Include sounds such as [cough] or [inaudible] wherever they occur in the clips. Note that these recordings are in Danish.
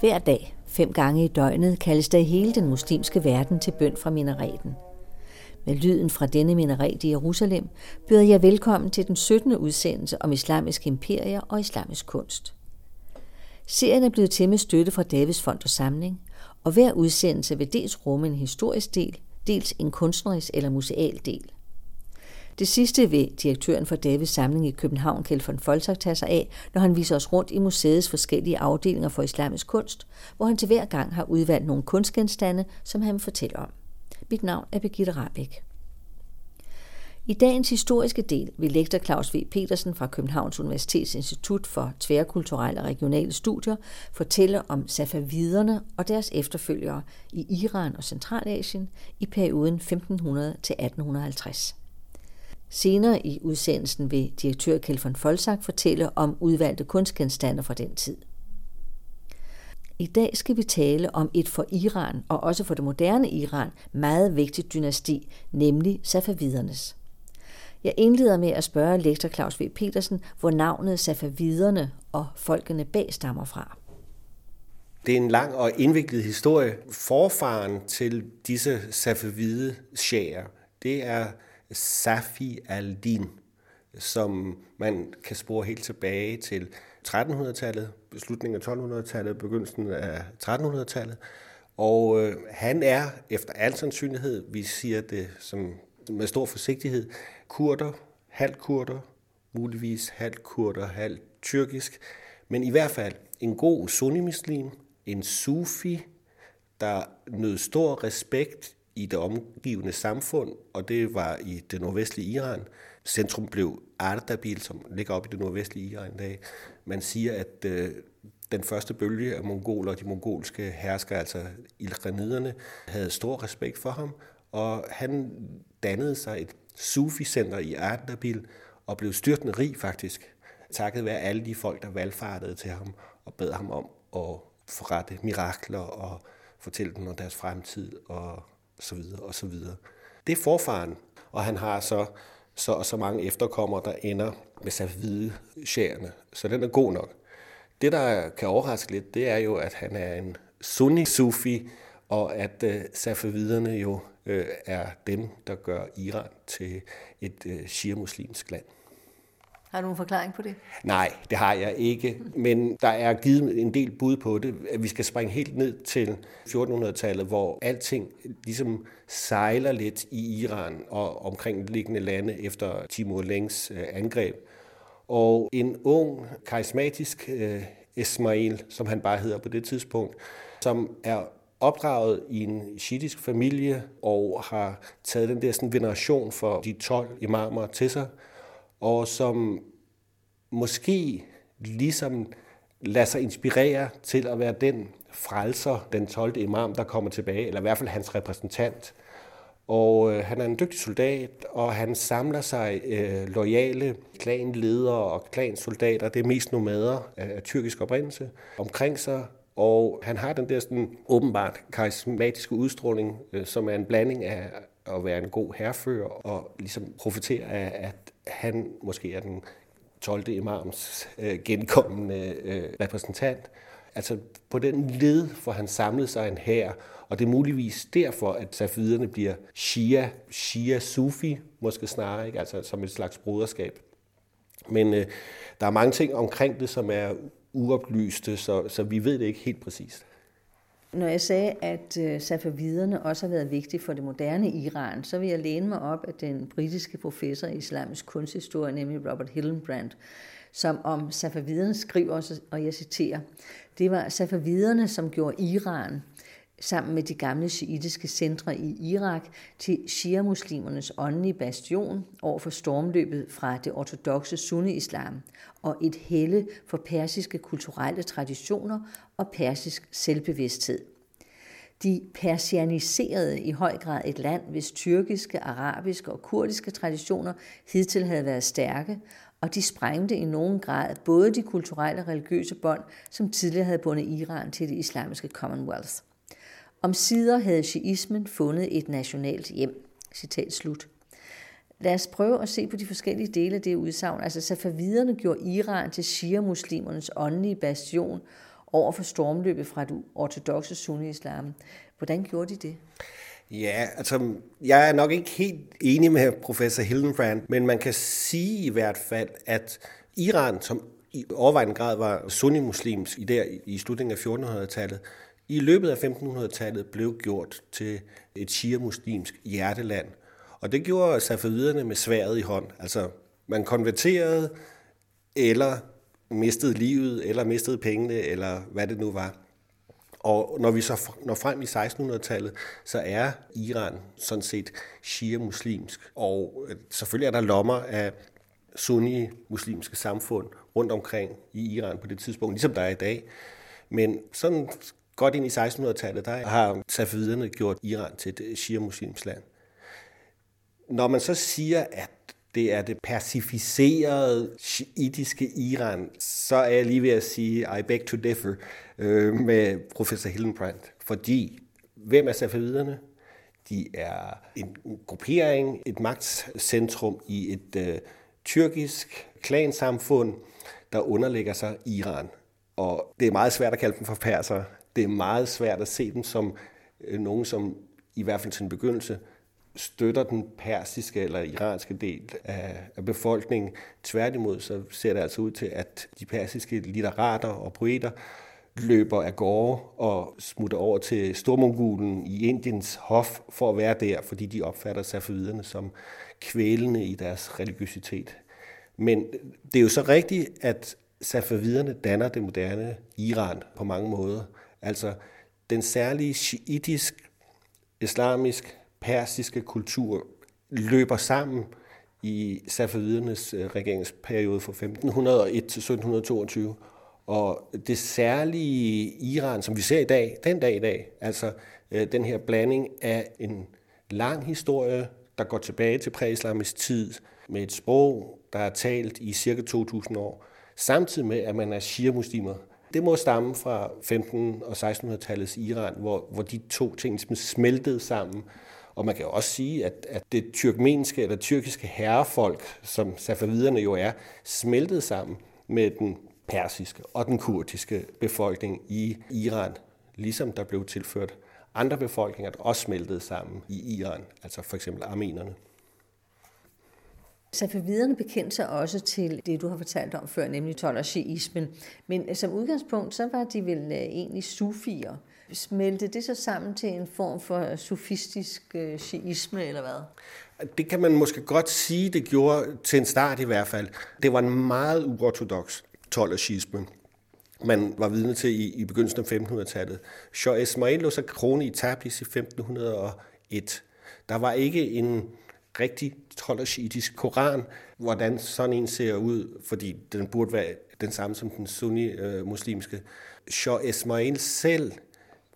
Hver dag, fem gange i døgnet, kaldes der i hele den muslimske verden til bøn fra minareten. Med lyden fra denne minaret i Jerusalem byder jeg velkommen til den 17. udsendelse om islamiske imperier og islamisk kunst. Serien er blevet til med støtte fra Davids Fond og Samling, og hver udsendelse vil dels rumme en historisk del, dels en kunstnerisk eller museal del. Det sidste vil direktøren for Davids Samling i København, Kjeld von Folsak, tage sig af, når han viser os rundt i museets forskellige afdelinger for islamisk kunst, hvor han til hver gang har udvalgt nogle kunstgenstande, som han fortæller om. Mit navn er Birgitte Rabeck. I dagens historiske del vil lektor Claus V. Petersen fra Københavns Universitets Institut for Tværkulturelle og Regionale Studier fortælle om safaviderne og deres efterfølgere i Iran og Centralasien i perioden 1500 til 1850. Senere i udsendelsen vil direktør Kjeld von Folsak fortælle om udvalgte kunstgenstande fra den tid. I dag skal vi tale om et for Iran og også for det moderne Iran meget vigtigt dynasti, nemlig safavidernes. Jeg indleder med at spørge lektor Claus V. Petersen, hvor navnet safaviderne og folkene bag stammer fra. Det er en lang og indviklet historie. Forfaren til disse safavide sjæger, det er Safi al-Din, som man kan spore helt tilbage til 1300-tallet, slutningen af 1200-tallet, begyndelsen af 1300-tallet. Og øh, han er efter al sandsynlighed, vi siger det som, med stor forsigtighed, kurder, halv kurder, muligvis halv kurder, halv tyrkisk, men i hvert fald en god sunnimuslim, en sufi, der nød stor respekt i det omgivende samfund, og det var i det nordvestlige Iran. Centrum blev Ardabil, som ligger op i det nordvestlige Iran i dag. Man siger, at øh, den første bølge af mongoler, de mongolske herskere, altså ilkhaniderne, havde stor respekt for ham, og han dannede sig et sufi-center i Ardabil og blev styrtende rig faktisk, takket være alle de folk, der valgfartede til ham og bad ham om at forrette mirakler og fortælle dem om deres fremtid og så videre og så videre. Det er forfaren, og han har så så og så mange efterkommere, der ender med safide sjærene. Så den er god nok. Det, der kan overraske lidt, det er jo, at han er en sunni-sufi, og at øh, safaviderne jo øh, er dem, der gør Iran til et øh, shia-muslimsk land. Har du en forklaring på det? Nej, det har jeg ikke. Men der er givet en del bud på det. At vi skal springe helt ned til 1400-tallet, hvor alting ligesom sejler lidt i Iran og omkringliggende lande efter Timur Lengs øh, angreb. Og en ung, karismatisk øh, Ismail, som han bare hedder på det tidspunkt, som er opdraget i en shiitisk familie og har taget den der sådan veneration for de 12 imamer til sig, og som måske ligesom lader sig inspirere til at være den frelser, den 12. imam, der kommer tilbage, eller i hvert fald hans repræsentant. Og øh, han er en dygtig soldat, og han samler sig øh, lojale klanledere og klansoldater, det er mest nomader af, af tyrkisk oprindelse, omkring sig. Og han har den der sådan, åbenbart karismatiske udstråling, øh, som er en blanding af at være en god herrefører og ligesom profitere af, at han måske er den 12. imams øh, genkommende øh, repræsentant. Altså på den led får han samlet sig en hær, og det er muligvis derfor, at safiderne bliver shia, shia-sufi, måske snarere, ikke? altså som et slags broderskab. Men øh, der er mange ting omkring det, som er uoplyste, så, så vi ved det ikke helt præcist. Når jeg sagde, at øh, safaviderne også har været vigtige for det moderne Iran, så vil jeg læne mig op af den britiske professor i islamisk kunsthistorie, nemlig Robert Hillenbrand, som om safaviderne skriver, og jeg citerer, det var safaviderne, som gjorde Iran sammen med de gamle shiitiske centre i Irak til shia-muslimernes åndelige bastion over for stormløbet fra det ortodoxe sunni-islam og et helle for persiske kulturelle traditioner og persisk selvbevidsthed. De persianiserede i høj grad et land, hvis tyrkiske, arabiske og kurdiske traditioner hidtil havde været stærke, og de sprængte i nogen grad både de kulturelle og religiøse bånd, som tidligere havde bundet Iran til det islamiske Commonwealth. Om sider havde shiismen fundet et nationalt hjem. Citat slut. Lad os prøve at se på de forskellige dele af det udsagn. Altså safaviderne gjorde Iran til shia-muslimernes åndelige bastion over for stormløbet fra det ortodoxe sunni-islam. Hvordan gjorde de det? Ja, altså, jeg er nok ikke helt enig med professor Hildenbrand, men man kan sige i hvert fald, at Iran, som i overvejende grad var sunni-muslims i, der, i slutningen af 1400-tallet, i løbet af 1500-tallet blev gjort til et shia-muslimsk hjerteland. Og det gjorde safaviderne med sværet i hånd. Altså, man konverterede, eller mistede livet, eller mistede pengene, eller hvad det nu var. Og når vi så når frem i 1600-tallet, så er Iran sådan set shia-muslimsk. Og øh, selvfølgelig er der lommer af sunni-muslimske samfund rundt omkring i Iran på det tidspunkt, ligesom der er i dag. Men sådan godt ind i 1600-tallet, der har safaviderne gjort Iran til et øh, shia-muslims land. Når man så siger, at det er det pacificerede shiitiske Iran, så er jeg lige ved at sige, I beg to differ øh, med professor Hillenbrandt. Fordi, hvem er safaviderne? De er en gruppering, et magtcentrum i et øh, tyrkisk klansamfund, der underlægger sig Iran. Og det er meget svært at kalde dem for perser. Det er meget svært at se dem som øh, nogen, som i hvert fald til en begyndelse støtter den persiske eller iranske del af, af befolkningen. Tværtimod så ser det altså ud til, at de persiske litterater og poeter løber af gårde og smutter over til Stormongulen i Indiens hof for at være der, fordi de opfatter safaviderne som kvælende i deres religiøsitet. Men det er jo så rigtigt, at safaviderne danner det moderne Iran på mange måder. Altså den særlige shiitisk, islamisk, persiske kultur løber sammen i safavidernes øh, regeringsperiode fra 1501 til 1722. Og det særlige Iran, som vi ser i dag, den dag i dag, altså øh, den her blanding af en lang historie, der går tilbage til præislamisk tid, med et sprog, der er talt i cirka 2000 år, samtidig med, at man er shia-muslimer. Det må stamme fra 15- og 1600-tallets Iran, hvor, hvor de to ting ligesom smeltede sammen. Og man kan jo også sige, at, at det tyrkmenske eller tyrkiske herrefolk, som safaviderne jo er, smeltede sammen med den persiske og den kurdiske befolkning i Iran, ligesom der blev tilført andre befolkninger, der også smeltede sammen i Iran, altså for eksempel armenerne. Safaviderne bekendte sig også til det, du har fortalt om før, nemlig tolerantismen. Men øh, som udgangspunkt, så var de vel øh, egentlig sufier. Smeltede det så sammen til en form for sufistisk øh, shiisme, eller hvad? Det kan man måske godt sige, det gjorde til en start i hvert fald. Det var en meget uortodox tolerantisme man var vidne til i, i begyndelsen af 1500-tallet. Shah Ismail lå sig krone i Tablis i 1501. Der var ikke en rigtig tolerantisk koran, hvordan sådan en ser ud, fordi den burde være den samme som den sunni-muslimske. Øh, Shah Ismail selv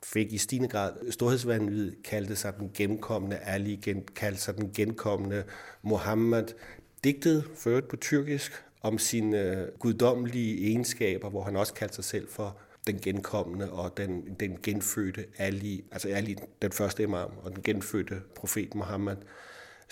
fik i stigende grad storhedsvandvid, kaldte sig den genkommende Ali, kaldte sig den genkommende Mohammed, digtet ført på tyrkisk om sine øh, guddommelige egenskaber, hvor han også kaldte sig selv for den genkommende og den, den genfødte Ali, altså Ali, den første imam, og den genfødte profet Mohammed.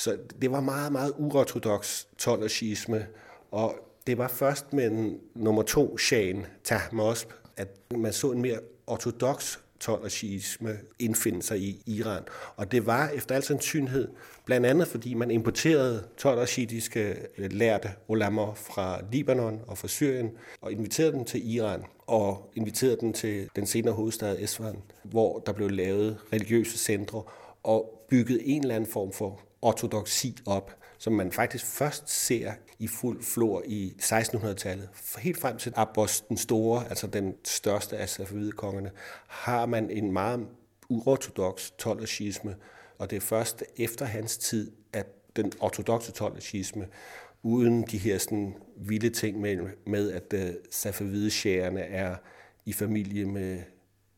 Så det var meget, meget uortodox tolerantisme, og det var først med en nummer to, Shane Tahmasp, at man så en mere ortodox tolerantisme indfinde sig i Iran. Og det var efter al sandsynlighed blandt andet fordi man importerede tolerantitiske øh, lærte ulammer fra Libanon og fra Syrien og inviterede dem til Iran og inviterede dem til den senere hovedstad Esfahan, hvor der blev lavet religiøse centre og bygget en eller anden form for ortodoksi op, som man faktisk først ser i fuld flor i 1600-tallet. Helt frem til Abbas den Store, altså den største af Safavidekongerne, har man en meget uortodox tolerantisme, og det er først efter hans tid, at den ortodoxe tolerantisme, uden de her sådan vilde ting med, med at øh, uh, safavideskærerne er i familie med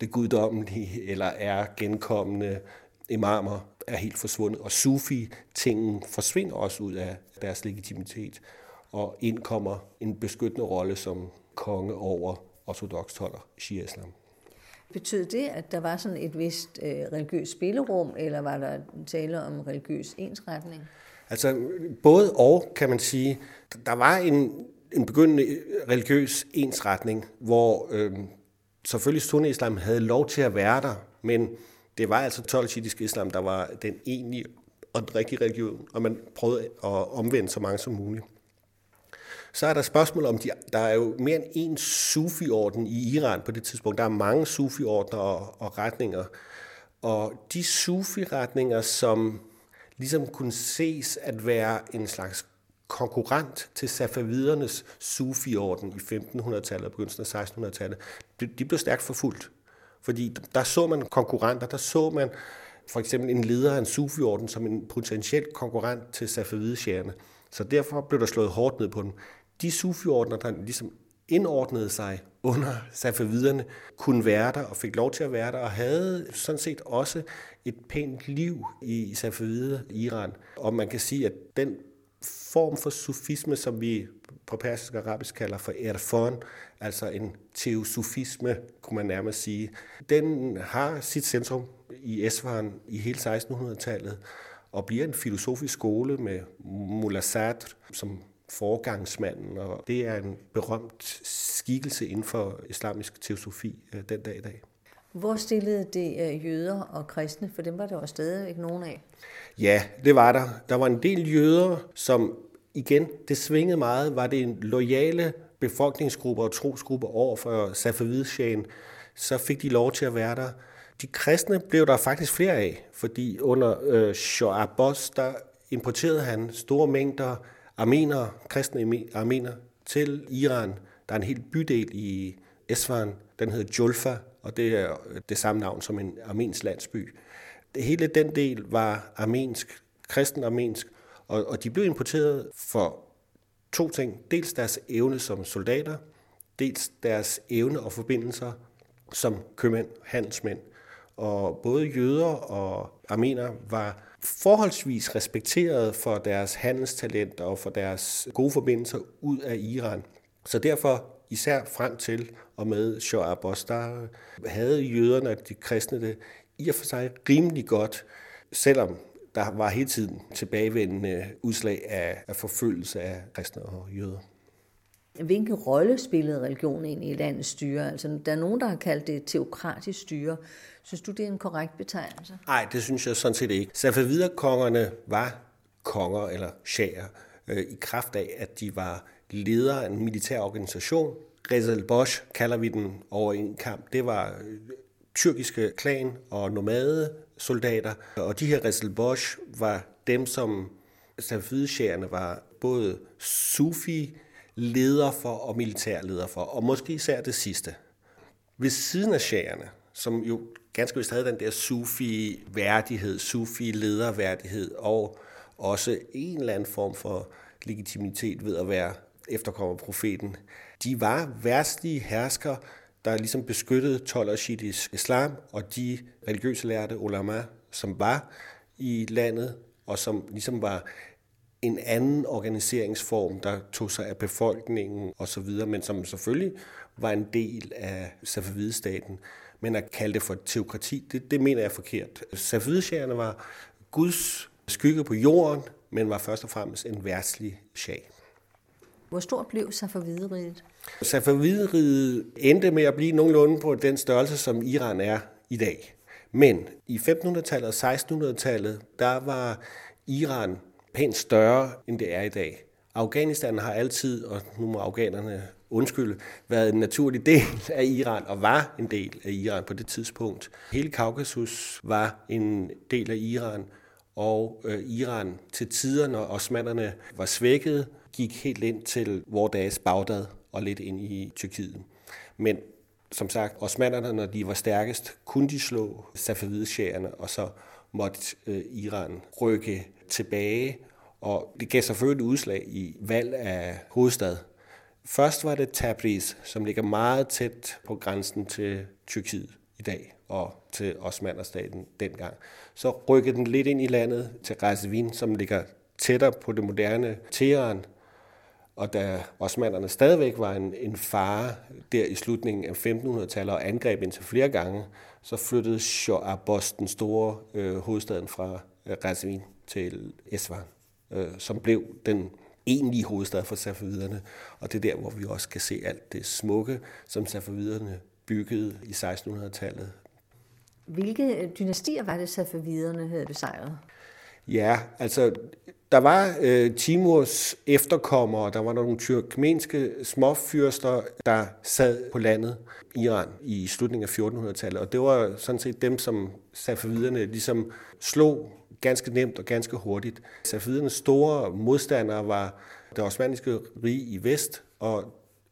det guddommelige, eller er genkommende imamer, er helt forsvundet. Og sufi-tingen forsvinder også ud af deres legitimitet, og ind kommer en beskyttende rolle som konge over ortodox toller, shia-islam. Betød det, at der var sådan et vist øh, religiøst spillerum, eller var der tale om religiøs ensretning? Altså både og, kan man sige. Der var en, en begyndende religiøs ensretning, hvor øh, selvfølgelig sunni-islam havde lov til at være der, men det var altså 12 islam, der var den egentlige og den rigtige religion, og man prøvede at omvende så mange som muligt. Så er der spørgsmål om, de, der er jo mere end en sufi-orden i Iran på det tidspunkt. Der er mange sufi-ordner og, og retninger. Og de sufi-retninger, som ligesom kunne ses at være en slags konkurrent til safavidernes sufi-orden i 1500-tallet og begyndelsen af 1600-tallet, de blev stærkt forfulgt. Fordi der så man konkurrenter, der så man for eksempel en leder af en sufiorden som en potentiel konkurrent til safavideshærene. Så derfor blev der slået hårdt ned på dem. De sufiordner, der ligesom indordnede sig under safaviderne, kunne være der og fik lov til at være der, og havde sådan set også et pænt liv i Safavide Iran. Og man kan sige, at den form for sufisme, som vi på persisk og arabisk kalder for erfon, altså en teosufisme, kunne man nærmest sige, den har sit centrum i Esfahan i hele 1600-tallet, og bliver en filosofisk skole med Mullah Sadr som forgangsmanden, og det er en berømt skikkelse inden for islamisk teosofi øh, den dag i dag. Hvor stillede det øh, jøder og kristne? For dem var der jo stadig ikke nogen af. Ja, det var der. Der var en del jøder, som igen, det svingede meget. Var det en lojale befolkningsgrupper og trosgrupper over for Safavidshagen, så fik de lov til at være der. De kristne blev der faktisk flere af, fordi under øh, Shah Abbas, der importerede han store mængder armenere, kristne armenere til Iran. Der er en hel bydel i Esfahan, den hedder Julfa, og det er øh, det samme navn som en armensk landsby. Hele den del var armensk, kristen armensk, og, og de blev importeret for to ting. Dels deres evne som soldater, dels deres evne og forbindelser som købmænd, handelsmænd. Og både jøder og armener var forholdsvis respekteret for deres handelstalent og for deres gode forbindelser ud af Iran. Så derfor, især frem til og med Shah Abbas, der havde jøderne og de kristne det i og for sig rimelig godt, selvom der var hele tiden tilbagevendende udslag af, af forfølgelse af kristne og jøder. Hvilken rolle spillede religion egentlig i landets styre? Altså, der er nogen, der har kaldt det teokratisk styre. Synes du, det er en korrekt betegnelse? Nej, det synes jeg sådan set ikke. Safaviderkongerne var konger eller shager øh, i kraft af, at de var ledere af en militær organisation. Rezel Bosch kalder vi den over en kamp. Det var øh, tyrkiske klan og nomade soldater. Og de her Rizal Bosch var dem, som Safideshærerne var både sufi leder for og militærleder for, og måske især det sidste. Ved siden af shærerne, som jo ganske vist havde den der sufi-værdighed, sufi-lederværdighed, og også en eller anden form for legitimitet ved at være efterkommer profeten. De var værstlige hersker, der ligesom beskyttede 12 islam og de religiøse lærte ulama, som var i landet, og som ligesom var en anden organiseringsform, der tog sig af befolkningen osv., men som selvfølgelig var en del af Safavidestaten. Men at kalde det for teokrati, det, det mener jeg er forkert. Safavidshærerne var Guds skygge på jorden, men var først og fremmest en værtslig shag. Hvor stort blev Safavideriget? Safavideriet endte med at blive nogenlunde på den størrelse, som Iran er i dag. Men i 1500-tallet og 1600-tallet, der var Iran pænt større, end det er i dag. Afghanistan har altid, og nu må afghanerne undskylde, været en naturlig del af Iran, og var en del af Iran på det tidspunkt. Hele Kaukasus var en del af Iran, og øh, Iran til tider, når osmanderne var svækket, gik helt ind til dages Bagdad og lidt ind i Tyrkiet. Men som sagt, osmanderne, når de var stærkest, kunne de slå safavidshærerne, og så måtte øh, Iran rykke tilbage, og det gav selvfølgelig et udslag i valg af hovedstad. Først var det Tabriz, som ligger meget tæt på grænsen til Tyrkiet i dag og til Osmanderstaten dengang. Så rykkede den lidt ind i landet til Razvin, som ligger tættere på det moderne Teheran, og da osmanderne stadigvæk var en, en fare der i slutningen af 1500-tallet og angreb indtil flere gange, så flyttede Shah Abbas den store øh, hovedstaden fra øh, Razvin til Esfahan, øh, som blev den egentlige hovedstad for safaviderne. Og det er der, hvor vi også kan se alt det smukke, som safaviderne bygget i 1600-tallet. Hvilke dynastier var det, safaviderne havde besejret? Ja, altså der var øh, Timurs efterkommere, der var nogle tyrkmenske småfyrster, der sad på landet Iran i slutningen af 1400-tallet, og det var sådan set dem, som safaviderne ligesom slog ganske nemt og ganske hurtigt. Safavidernes store modstandere var det osmanniske rige i vest og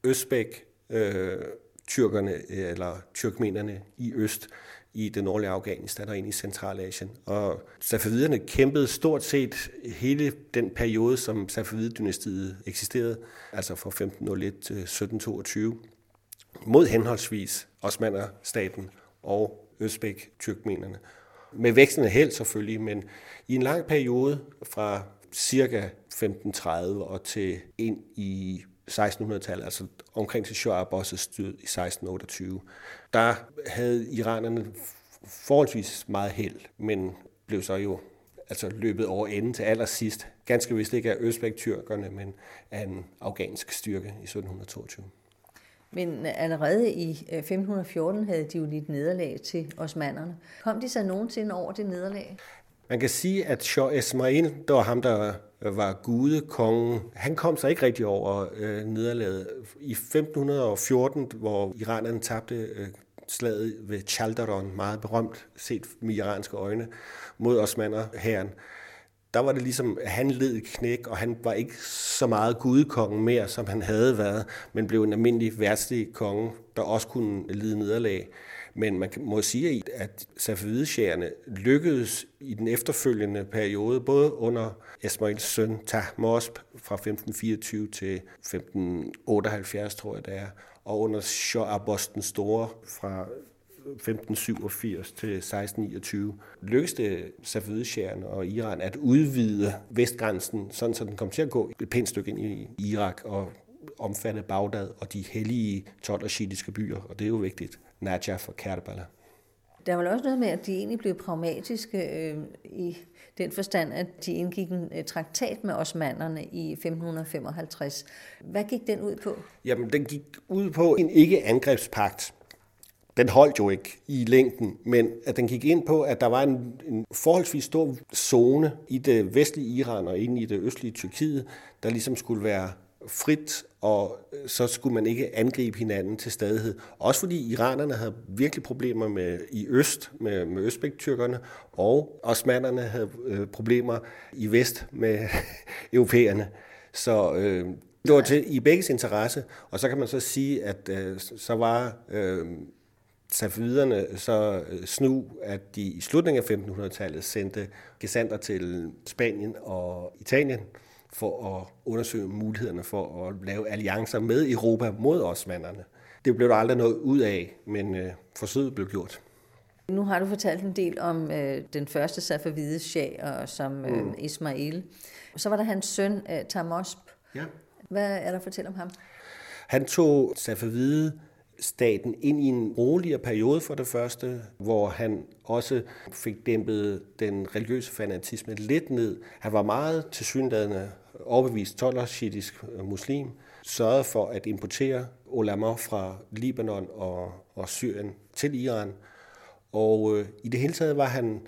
Østbæk, øh, tyrkerne eller tyrkmenerne i øst i det nordlige Afghanistan og ind i Centralasien. Og Safaviderne kæmpede stort set hele den periode, som Safavid-dynastiet eksisterede, altså fra 1501 til 1722, mod henholdsvis Osmanerstaten og Østbæk-tyrkmenerne. Med vækstende held selvfølgelig, men i en lang periode fra cirka 1530 og til ind i 1600-tallet, altså omkring til Shah Abbas' død i 1628, der havde iranerne forholdsvis meget held, men blev så jo altså løbet over enden til allersidst. Ganske vist ikke af Østbæk-tyrkerne, men af en afghansk styrke i 1722. Men allerede i øh, 1514 havde de jo lidt nederlag til osmanderne. Kom de så nogensinde over det nederlag? Man kan sige, at Shah Ismail, der var ham, der øh, var gudekongen, han kom så ikke rigtig over øh, nederlaget. I 1514, hvor iranerne tabte øh, slaget ved Chalderon, meget berømt set med iranske øjne, mod osmander herren, der var det ligesom, at han led knæk, og han var ikke så meget gudekongen mere, som han havde været, men blev en almindelig værtslig konge, der også kunne lide nederlag. Men man må sige, at safavideshærerne lykkedes i den efterfølgende periode, både under Ismails søn Tahmosp fra 1524 til 1578, tror jeg det er, og under Shah Abbas den Store fra 1587 til 1629 lykkedes det og Iran at udvide vestgrænsen, sådan så den kom til at gå et pænt stykke ind i Irak og omfatte Bagdad og de hellige 12 shiitiske byer, og det er jo vigtigt. Najaf og Karbala. Der var også noget med, at de egentlig blev pragmatiske øh, i den forstand, at de indgik en øh, traktat med osmanderne i 1555. Hvad gik den ud på? Jamen, den gik ud på en ikke-angrebspagt. Den holdt jo ikke i længden, men at den gik ind på, at der var en, en forholdsvis stor zone i det vestlige Iran og inde i det østlige Tyrkiet, der ligesom skulle være frit, og øh, så skulle man ikke angribe hinanden til stadighed. Også fordi iranerne havde virkelig problemer med i øst med, med østbæk-tyrkerne, og osmanderne havde øh, problemer i vest med [laughs] europæerne. Så øh, det var til, i begges interesse, og så kan man så sige, at øh, så var øh, safiderne så øh, snu, at de i slutningen af 1500-tallet sendte gesanter til Spanien og Italien, for at undersøge mulighederne for at lave alliancer med Europa mod osmanderne. Det blev der aldrig noget ud af, men øh, forsøget blev gjort. Nu har du fortalt en del om øh, den første Safavide shah, som øh, mm. Ismail. Så var der hans søn, øh, Tamosp. Ja. Hvad er der at fortælle om ham? Han tog Safavide staten ind i en roligere periode for det første, hvor han også fik dæmpet den religiøse fanatisme lidt ned. Han var meget tilsyneladende overbevist tolershitisk øh, muslim, sørgede for at importere ulama fra Libanon og, og Syrien til Iran. Og øh, i det hele taget var han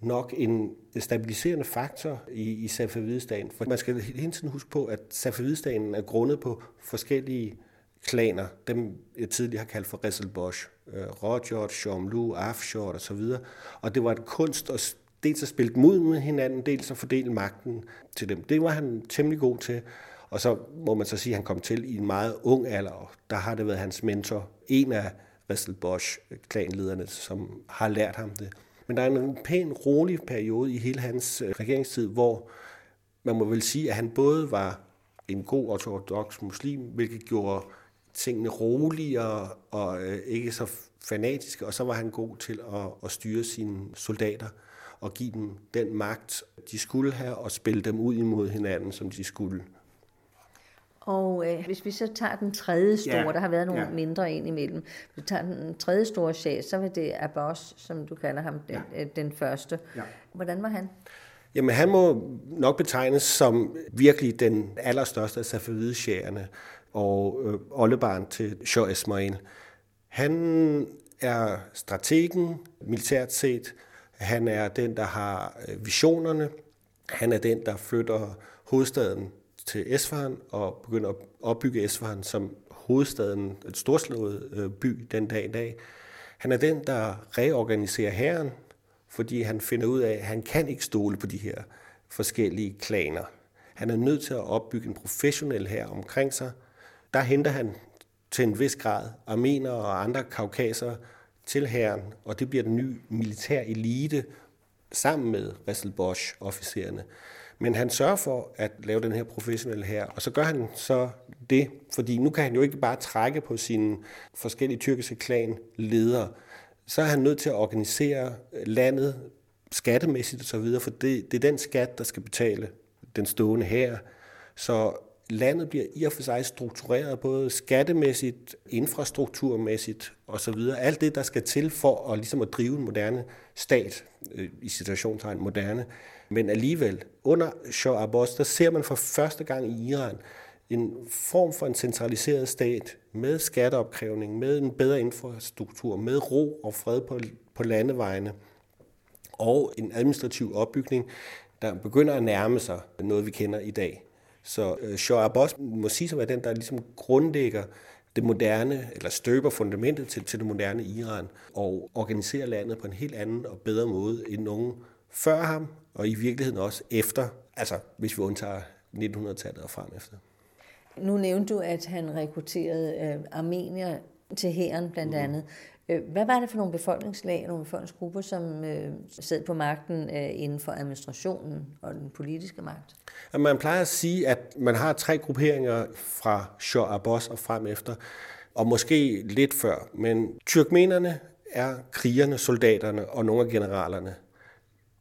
nok en stabiliserende faktor i, i Safavidestaten. For man skal hele tiden huske på, at Safavidestaten er grundet på forskellige klaner, dem jeg tidligere har kaldt for Rizal Bosch, øh, Rojot, Shomlu, Afshort og så videre. Og det var et kunst at dels at spille mod med hinanden, dels at fordele magten til dem. Det var han temmelig god til. Og så må man så sige, at han kom til i en meget ung alder, og der har det været hans mentor, en af Russell Bosch, klanlederne, som har lært ham det. Men der er en pæn rolig periode i hele hans øh, regeringstid, hvor man må vel sige, at han både var en god ortodox muslim, hvilket gjorde tingene roligere og øh, ikke så fanatiske, og så var han god til at, at styre sine soldater og give dem den magt, de skulle have, og spille dem ud imod hinanden, som de skulle. Og øh, hvis vi så tager den tredje store, ja. der har været nogle ja. mindre ind imellem, hvis vi tager den tredje store chef, så var det Abbas, som du kalder ham, den, ja. øh, den første. Ja. Hvordan var han? Jamen, han må nok betegnes som virkelig den allerstørste af safavideshærerne og øh, oldebarn til Shah Ismail. Han er strategen militært set. Han er den, der har øh, visionerne. Han er den, der flytter hovedstaden til Esfahan og begynder at opbygge Esfahan som hovedstaden, et storslået øh, by den dag i dag. Han er den, der reorganiserer hæren, fordi han finder ud af, at han kan ikke stole på de her forskellige klaner. Han er nødt til at opbygge en professionel her omkring sig. Der henter han til en vis grad armener og andre kaukaser til herren, og det bliver den nye militær elite sammen med Russell Bosch-officererne. Men han sørger for at lave den her professionelle her, og så gør han så det, fordi nu kan han jo ikke bare trække på sine forskellige tyrkiske klanledere. Så er han nødt til at organisere landet skattemæssigt og så videre, for det, det er den skat, der skal betale den stående her. Så landet bliver i og for sig struktureret både skattemæssigt, infrastrukturmæssigt osv. Alt det, der skal til for at, ligesom at drive en moderne stat, øh, i situationstegn moderne. Men alligevel, under Shah Abbas, der ser man for første gang i Iran en form for en centraliseret stat med skatteopkrævning, med en bedre infrastruktur, med ro og fred på, på landevejene og en administrativ opbygning, der begynder at nærme sig noget, vi kender i dag. Så øh, Shah Abbas må sige sig være den, der ligesom grundlægger det moderne, eller støber fundamentet til, til det moderne Iran, og organiserer landet på en helt anden og bedre måde end nogen før ham, og i virkeligheden også efter, altså hvis vi undtager 1900-tallet og frem efter. Nu nævnte du, at han rekrutterede øh, armenier til hæren blandt mm. andet. Øh, hvad var det for nogle befolkningslag, og nogle befolkningsgrupper, som øh, sad på magten øh, inden for administrationen og den politiske magt? Man plejer at sige, at man har tre grupperinger fra Shah Abbas og frem efter, og måske lidt før. Men tyrkmenerne er krigerne, soldaterne og nogle af generalerne.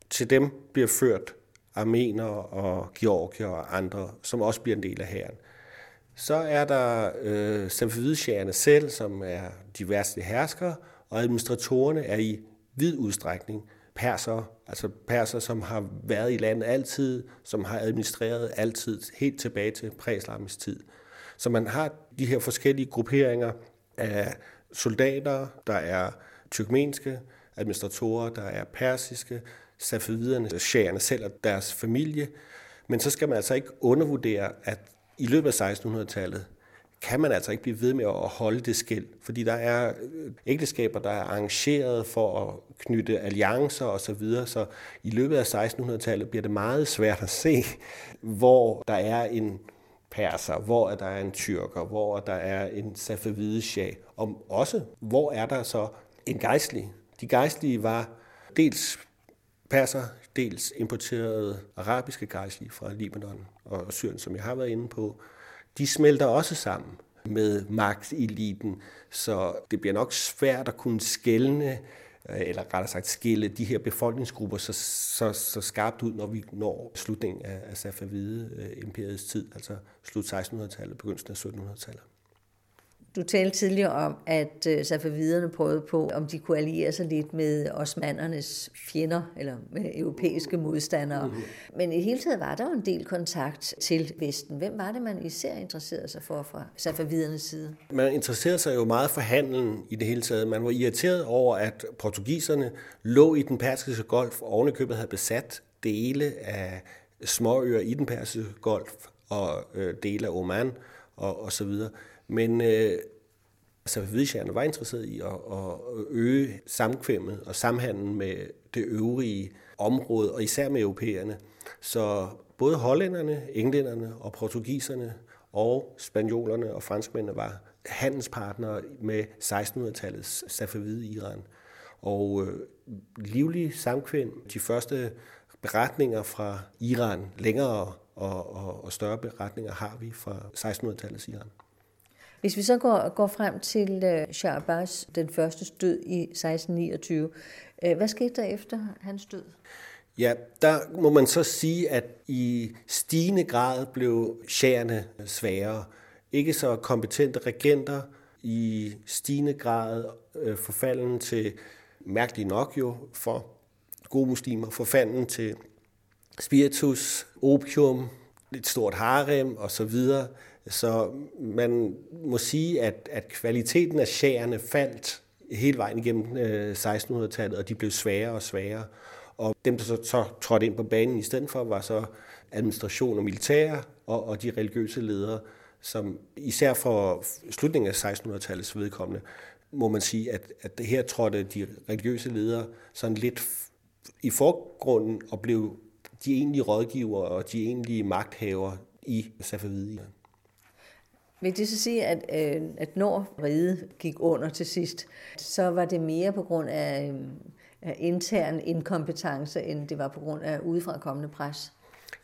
Til dem bliver ført armener og georgier og andre, som også bliver en del af hæren. Så er der øh, safavidshærerne selv, som er de værste herskere, og administratorerne er i vid udstrækning perser, altså perser, som har været i landet altid, som har administreret altid, helt tilbage til præislamisk tid. Så man har de her forskellige grupperinger af soldater, der er tyrkmenske, administratorer, der er persiske, safaviderne, shærerne selv og deres familie. Men så skal man altså ikke undervurdere, at i løbet af 1600-tallet kan man altså ikke blive ved med at holde det skæld, fordi der er øh, ægteskaber, der er arrangeret for at knytte alliancer osv., så, videre. så i løbet af 1600-tallet bliver det meget svært at se, hvor der er en perser, hvor der er en tyrker, hvor der er en safavide og også hvor er der så en gejstlig. De gejstlige var dels perser, dels importerede arabiske gejstlige fra Libanon og Syrien, som jeg har været inde på, de smelter også sammen med magteliten, så det bliver nok svært at kunne skælne, øh, eller rettere sagt skille de her befolkningsgrupper så, så, så skarpt ud, når vi når slutningen af, af Safavide-imperiets øh, tid, altså slut 1600-tallet, begyndelsen af 1700-tallet. Du talte tidligere om, at øh, safaviderne prøvede på, om de kunne alliere sig lidt med osmandernes fjender, eller med europæiske modstandere. Mm-hmm. Men i hele taget var der jo en del kontakt til Vesten. Hvem var det, man især interesserede sig for fra safavidernes side? Man interesserede sig jo meget for handelen i det hele taget. Man var irriteret over, at portugiserne lå i den persiske golf, og ovenikøbet havde besat dele af småøer i den persiske golf, og øh, dele af Oman, og, og så videre. Men øh, altså, var interesseret i at, at øge samkvemmet og samhandlen med det øvrige område, og især med europæerne. Så både hollænderne, englænderne og portugiserne og spanjolerne og franskmændene var handelspartnere med 1600-tallets Safavide Iran. Og øh, livlig samkvem, de første beretninger fra Iran, længere og, og, og større beretninger har vi fra 1600-tallets Iran. Hvis vi så går, går frem til uh, Shah Abbas, den første død i 1629, øh, hvad skete der efter hans død? Ja, der må man så sige, at i stigende grad blev shaherne sværere. Ikke så kompetente regenter, i stigende grad øh, forfalden til, mærkeligt nok jo for gode muslimer, forfalden til spiritus, opium, et stort harem og så man må sige, at, at kvaliteten af shaherne faldt hele vejen igennem øh, 1600-tallet, og de blev sværere og sværere. Og dem, der så, så trådte ind på banen i stedet for, var så administration og militær og, og de religiøse ledere, som især for slutningen af 1600-tallets vedkommende, må man sige, at, at her trådte de religiøse ledere sådan lidt i forgrunden og blev de egentlige rådgivere og de egentlige magthavere i safaviderne. Vil det så sige, at, øh, at når ride gik under til sidst, så var det mere på grund af, øh, af intern inkompetence, end det var på grund af udefrakommende pres?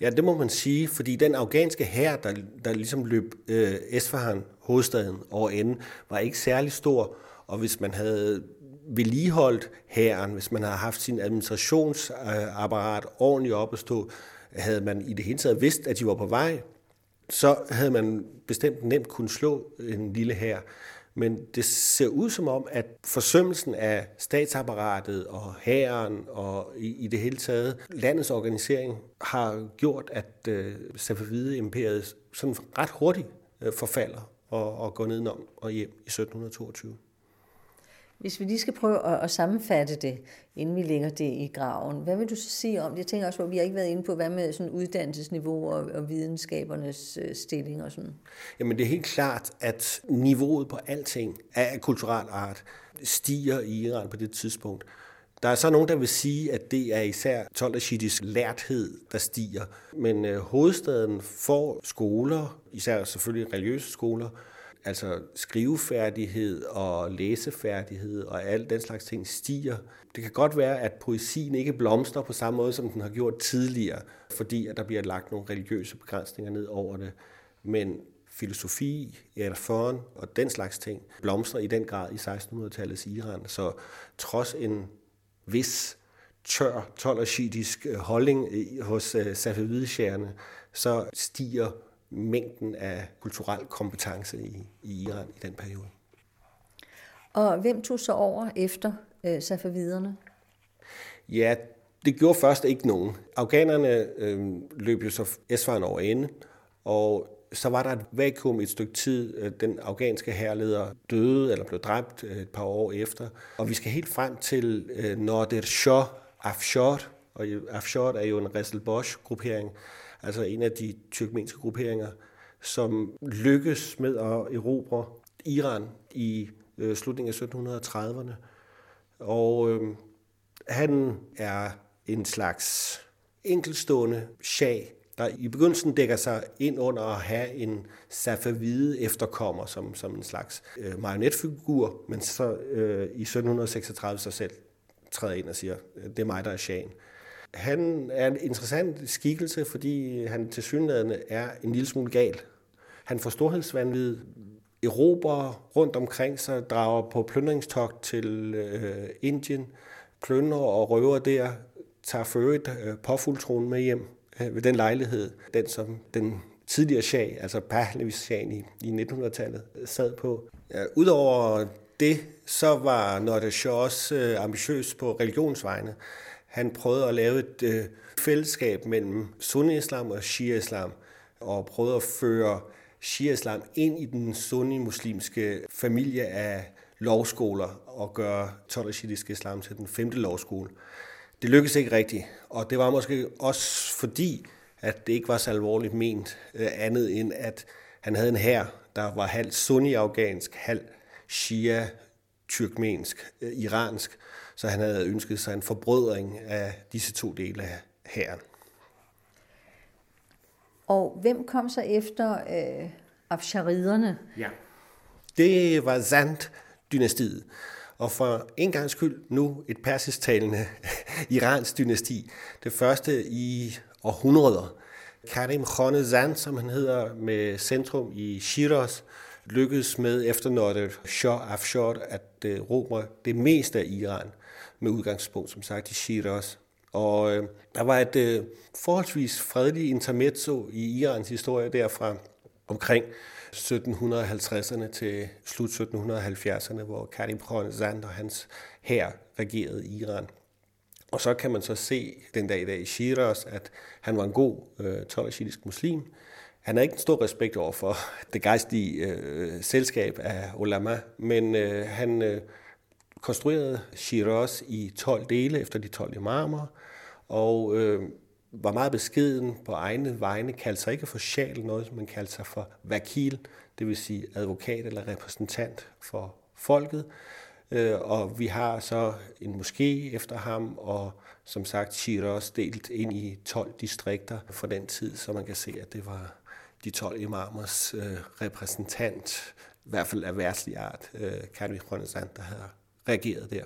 Ja, det må man sige, fordi den afghanske hær, der, der ligesom løb øh, Esfahan, hovedstaden, over enden, var ikke særlig stor, og hvis man havde vedligeholdt hæren, hvis man havde haft sin administrationsapparat øh, ordentligt op at stå, havde man i det hele taget vidst, at de var på vej, så havde man bestemt nemt kunne slå en lille hær. Men det ser ud som om, at forsømmelsen af statsapparatet og hæren og i, i det hele taget landets organisering har gjort, at øh, Safavide-imperiet sådan ret hurtigt øh, forfalder og, og går nedenom og hjem i 1722. Hvis vi lige skal prøve at, at sammenfatte det, inden vi lægger det i graven, hvad vil du så sige om det? Jeg tænker også, at vi har ikke været inde på, hvad med sådan uddannelsesniveau og, og videnskabernes øh, stilling og sådan. Jamen det er helt klart, at niveauet på alting af kulturel art stiger i Iran på det tidspunkt. Der er så nogen, der vil sige, at det er især Tolashidis lærthed, der stiger. Men øh, hovedstaden får skoler, især selvfølgelig religiøse skoler, altså skrivefærdighed og læsefærdighed og alt den slags ting stiger. Det kan godt være, at poesien ikke blomstrer på samme måde, som den har gjort tidligere, fordi at der bliver lagt nogle religiøse begrænsninger ned over det. Men filosofi, erfaren og den slags ting blomstrer i den grad i 1600-tallets Iran. Så trods en vis tør, tolershitisk øh, holdning øh, hos øh, så stiger mængden af kulturel kompetence i, i Iran i den periode. Og hvem tog så over efter øh, safaviderne? Ja, det gjorde først ikke nogen. Afghanerne øh, løb jo så Esfaren over ende, og så var der et vakuum et stykke tid. Øh, den afghanske herleder døde eller blev dræbt øh, et par år efter. Og vi skal helt frem til øh, Nader Shah Afshar, og Afshar er jo en Resel Bosch-gruppering, altså en af de tyrkmenske grupperinger, som lykkes med at erobre Iran i øh, slutningen af 1730'erne. Og øh, han er en slags enkelstående shah, der i begyndelsen dækker sig ind under at have en safavide efterkommer som, som en slags øh, marionetfigur, men så øh, i 1736 sig selv træder ind og siger, øh, det er mig, der er shahen. Han er en interessant skikkelse, fordi han til synligheden er en lille smule gal. Han får storhedsvandvid, erobrer rundt omkring sig, drager på plyndringstogt til øh, Indien, plønder og røver der, tager for øvrigt øh, påfuldtronen med hjem øh, ved den lejlighed, den som den tidligere shah, altså Pahlavis shah i, i 1900-tallet, sad på. Ja, Udover det, så var Nordesjø også øh, ambitiøs på religionsvejene. Han prøvede at lave et øh, fællesskab mellem sunni-islam og shia-islam, og prøvede at føre shia-islam ind i den sunni-muslimske familie af lovskoler og gøre tolashiddisk islam til den femte lovskole. Det lykkedes ikke rigtigt, og det var måske også fordi, at det ikke var så alvorligt ment øh, andet end, at han havde en hær, der var halv sunni-afghansk, halv shia-tyrkmensk, øh, iransk, så han havde ønsket sig en forbrødring af disse to dele af hæren. Og hvem kom så efter øh, afshariderne? Ja. Det var Zand-dynastiet. Og for en gang skyld nu et persisktalende [laughs] iransk dynasti. Det første i århundreder. Karim Khane Zand, som han hedder, med centrum i Shiraz, lykkedes med efter Nader Shah Afshar at øh, råbe det meste af Iran med udgangspunkt, som sagt, i Shiraz. Og øh, der var et øh, forholdsvis fredeligt intermezzo i Irans historie derfra omkring 1750'erne til slut 1770'erne, hvor Karim Khonzand og hans hær regerede Iran. Og så kan man så se den dag i dag i Shiraz, at han var en god øh, tolashitisk muslim. han havde ikke en stor respekt over for [laughs] det gejstlige øh, selskab af ulama, men øh, han øh, konstruerede Shiraz i 12 dele efter de 12 imamer, og øh, var meget beskeden på egne vegne, kaldte sig ikke for sjal, noget man kaldte sig for vakil, det vil sige advokat eller repræsentant for folket. Øh, og vi har så en moské efter ham, og som sagt Shiraz delt ind i 12 distrikter for den tid, så man kan se, at det var de 12 imamers øh, repræsentant, i hvert fald af værtslig art, øh, Kadri der havde reageret der.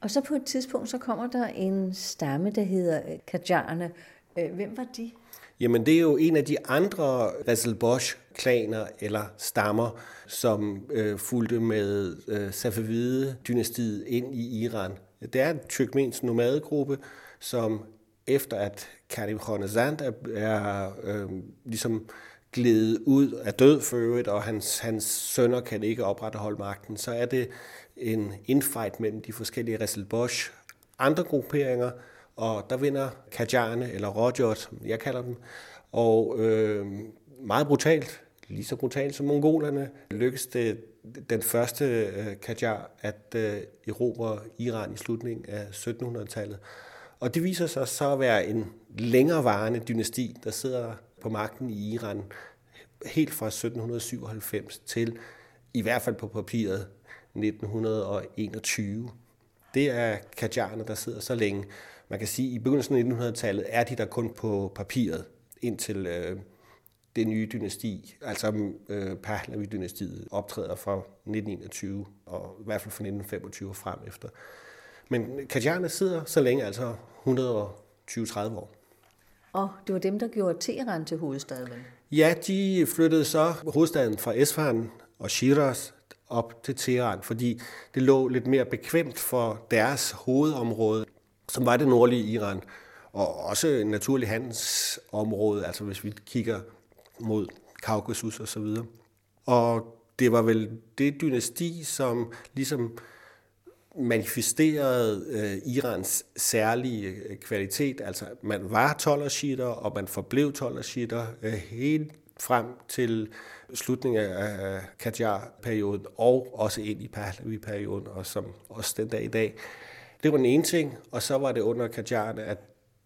Og så på et tidspunkt, så kommer der en stamme, der hedder øh, Kajarne. Øh, hvem var de? Jamen, det er jo en af de andre Razelbosh-klaner eller stammer, som øh, fulgte med øh, Safavide-dynastiet ind i Iran. Det er en tyrkmensk nomadegruppe, som efter at Karim Khonazand er, er øh, ligesom glædet ud af død for øvrigt, og hans, hans sønner kan ikke opretholde magten, så er det en infight mellem de forskellige Resselbosch andre grupperinger, og der vinder Kajane, eller Rojot, som jeg kalder dem, og øh, meget brutalt, lige så brutalt som mongolerne, lykkedes det den første øh, Kajar at øh, erobre Iran i slutningen af 1700-tallet. Og det viser sig så at være en længerevarende dynasti, der sidder på magten i Iran helt fra 1797 til, i hvert fald på papiret, 1921. Det er kajarerne, der sidder så længe. Man kan sige, at i begyndelsen af 1900-tallet er de der kun på papiret, indtil øh, det nye dynasti, altså øh, Pahlavi-dynastiet, optræder fra 1921, og i hvert fald fra 1925 og frem efter. Men kajarerne sidder så længe, altså 120-30 år. Og det var dem, der gjorde Teheran til hovedstaden? Ja, de flyttede så hovedstaden fra Esfahan og Shiraz op til Teheran, fordi det lå lidt mere bekvemt for deres hovedområde, som var det nordlige Iran, og også en naturlig handelsområde, altså hvis vi kigger mod Kaukasus og så videre. Og det var vel det dynasti, som ligesom manifesterede øh, Irans særlige øh, kvalitet. Altså, man var tolershitter, og man forblev tolershitter øh, helt frem til slutningen af Qajar-perioden, og også ind i Pahlavi-perioden, og som også den dag i dag. Det var den ene ting, og så var det under Qajar'erne, at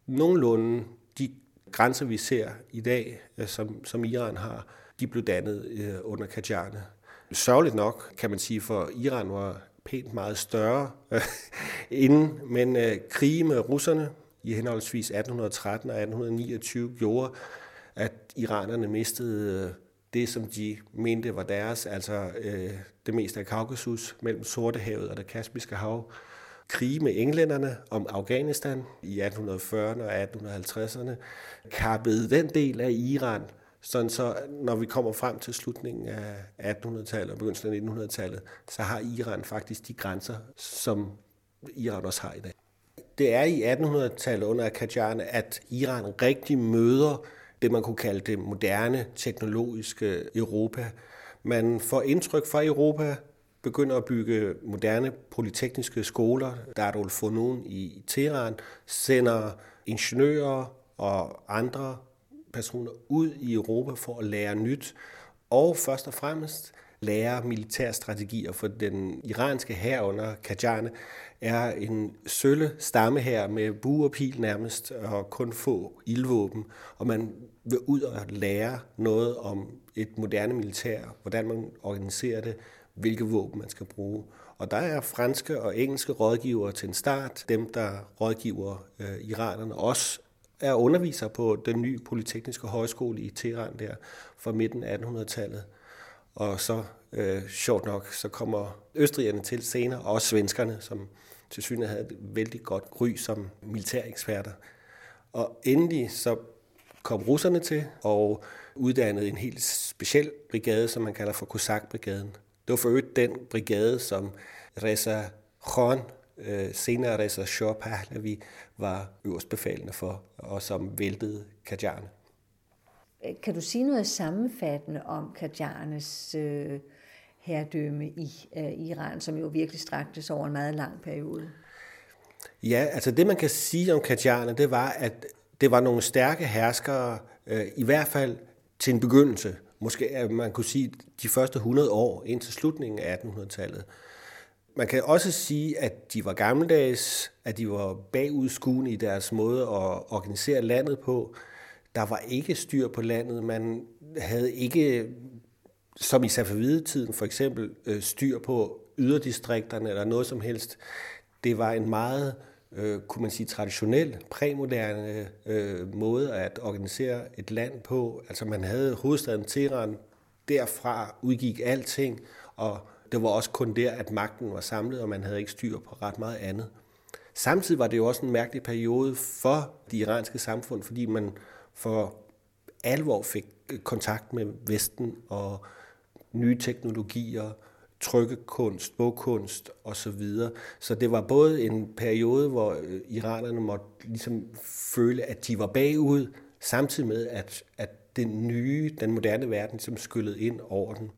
nogenlunde de grænser, vi ser i dag, øh, som, som Iran har, de blev dannet øh, under Qajar'erne. Sørgeligt nok, kan man sige, for Iran var pænt meget større øh, [laughs] inden, men øh, krige med russerne i henholdsvis 1813 og 1829 gjorde, at iranerne mistede øh, det, som de mente var deres, altså øh, det meste af Kaukasus mellem Sortehavet og det Kaspiske hav. Krige med englænderne om Afghanistan i 1840'erne og 1850'erne kappede den del af Iran, sådan så når vi kommer frem til slutningen af 1800-tallet og begyndelsen af 1900-tallet, så har Iran faktisk de grænser, som Iran også har i dag. Det er i 1800-tallet under Qajarerne, at Iran rigtig møder det, man kunne kalde det moderne teknologiske Europa. Man får indtryk fra Europa, begynder at bygge moderne polytekniske skoler. Der er Adolf Funun i Teheran, sender ingeniører og andre personer ud i Europa for at lære nyt, og først og fremmest lære militærstrategier, for den iranske hær under Qajarne er en sølle stamme her med bue og pil nærmest, og kun få ildvåben, og man vil ud og lære noget om et moderne militær, hvordan man organiserer det, hvilke våben man skal bruge. Og der er franske og engelske rådgivere til en start, dem der rådgiver øh, iranerne, også er underviser på den nye polytekniske højskole i Teheran der fra midten af 1800-tallet. Og så, øh, sjovt nok, så kommer østrigerne til senere, og også svenskerne, som til synligheden havde et vældig godt gry som militæreksperter. Og endelig så kom russerne til og uddannede en helt speciel brigade, som man kalder for Kosak-brigaden. Det var for øvrigt den brigade, som Reza Khan, øh, senere Reza Shah Pahlavi, var øverstbefalende for, og som væltede Kajarne. Kan du sige noget sammenfattende om Kajarnes øh, herredømme i øh, Iran, som jo virkelig straktes over en meget lang periode? Ja, altså det man kan sige om Kajarne, det var, at det var nogle stærke herskere, øh, i hvert fald til en begyndelse. Måske at man kunne sige de første 100 år indtil slutningen af 1800-tallet. Man kan også sige, at de var gammeldags, at de var bagudskuende i deres måde at organisere landet på. Der var ikke styr på landet. Man havde ikke, som i Safavidetiden for eksempel, øh, styr på yderdistrikterne eller noget som helst. Det var en meget, øh, kunne man sige, traditionel, præmoderne øh, måde at organisere et land på. Altså man havde hovedstaden Teheran, derfra udgik alting, og det var også kun der, at magten var samlet, og man havde ikke styr på ret meget andet. Samtidig var det jo også en mærkelig periode for de iranske samfund, fordi man for alvor fik øh, kontakt med Vesten og nye teknologier, trykkekunst, bogkunst osv. Så det var både en periode, hvor øh, iranerne måtte ligesom føle, at de var bagud, samtidig med, at, at den nye, den moderne verden, som skyllede ind over den.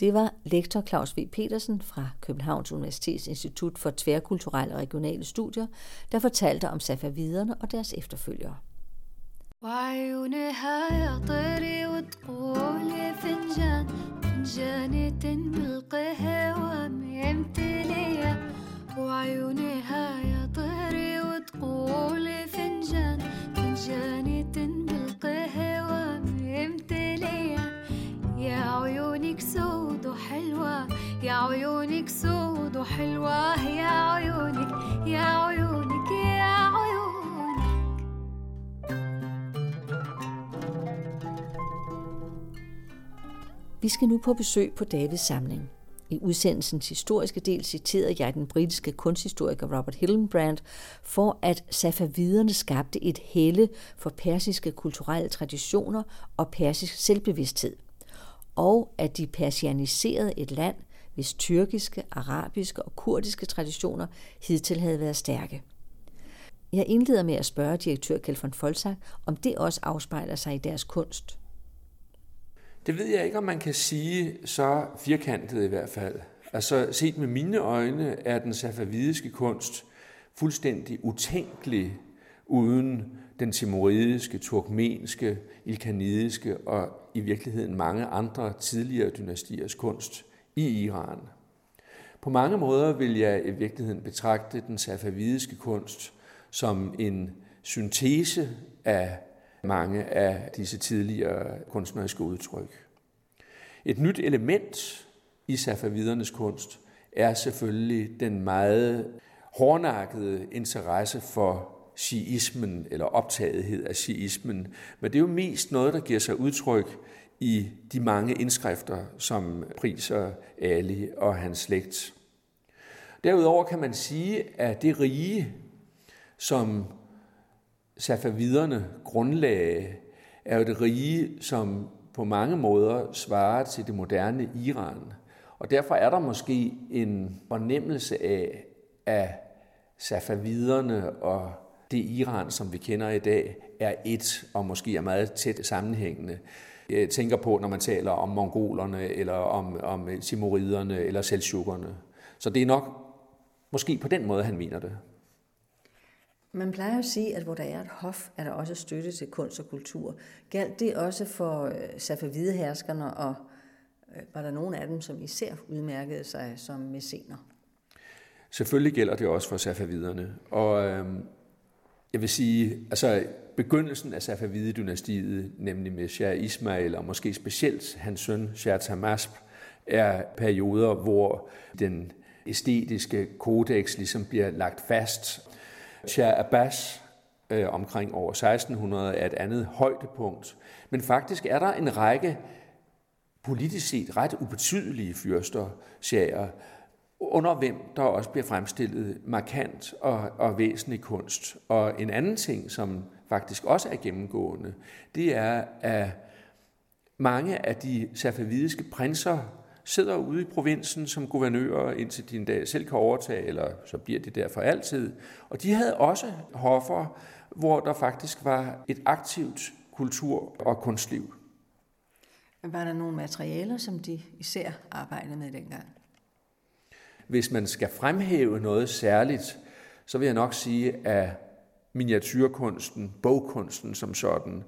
Det var lektor Claus V. Petersen fra Københavns Universitets Institut for Tværkulturelle og Regionale Studier, der fortalte om safaviderne og deres efterfølgere. وعيونها يا طيري وتقولي فنجان فنجانة بالقهوة ممتلية وعيونها يا طيري وتقولي فنجان فنجانة بالقهوة ممتلية يا عيونك سود وحلوة يا عيونك سود وحلوة يا عيونك يا عيونك Vi skal nu på besøg på Davids samling. I udsendelsens historiske del citerede jeg den britiske kunsthistoriker Robert Hillenbrand for, at safaviderne skabte et helle for persiske kulturelle traditioner og persisk selvbevidsthed, og at de persianiserede et land, hvis tyrkiske, arabiske og kurdiske traditioner hidtil havde været stærke. Jeg indleder med at spørge direktør Kjeld von Folsak, om det også afspejler sig i deres kunst. Det ved jeg ikke, om man kan sige så firkantet i hvert fald. Altså set med mine øjne er den safavidiske kunst fuldstændig utænkelig uden den timoridiske, turkmenske, ilkanidiske og i virkeligheden mange andre tidligere dynastiers kunst i Iran. På mange måder vil jeg i virkeligheden betragte den safavidiske kunst som en syntese af mange af disse tidligere kunstneriske udtryk. Et nyt element i safavidernes kunst er selvfølgelig den meget hårdnakkede interesse for shiismen eller optagethed af shiismen. Men det er jo mest noget, der giver sig udtryk i de mange indskrifter, som priser Ali og hans slægt. Derudover kan man sige, at det rige, som safaviderne grundlagde, er jo det rige, som på mange måder svarer til det moderne Iran. Og derfor er der måske en fornemmelse af, at safaviderne og det Iran, som vi kender i dag, er et og måske er meget tæt sammenhængende. Jeg tænker på, når man taler om mongolerne, eller om, om timoriderne, eller seldsjukkerne. Så det er nok måske på den måde, han mener det. Man plejer at sige, at hvor der er et hof, er der også støtte til kunst og kultur. Galt det også for øh, safavideherskerne, og øh, var der nogen af dem, som især udmærkede sig som messener? Selvfølgelig gælder det også for safaviderne. Og øhm, jeg vil sige, altså begyndelsen af Safavide-dynastiet, nemlig med Shah Ismail, og måske specielt hans søn Shah Tamasp, er perioder, hvor den æstetiske kodex ligesom bliver lagt fast, Shah Abbas øh, omkring år 1600 er et andet højdepunkt. Men faktisk er der en række politisk set ret ubetydelige fyrster, shager, under hvem der også bliver fremstillet markant og, og væsentlig kunst. Og en anden ting, som faktisk også er gennemgående, det er, at mange af de safavidiske prinser sidder ude i provinsen som guvernører, indtil de en dag selv kan overtage, eller så bliver det der for altid. Og de havde også hoffer, hvor der faktisk var et aktivt kultur- og kunstliv. Var der nogle materialer, som de især arbejdede med dengang? Hvis man skal fremhæve noget særligt, så vil jeg nok sige, at miniatyrkunsten, bogkunsten som sådan,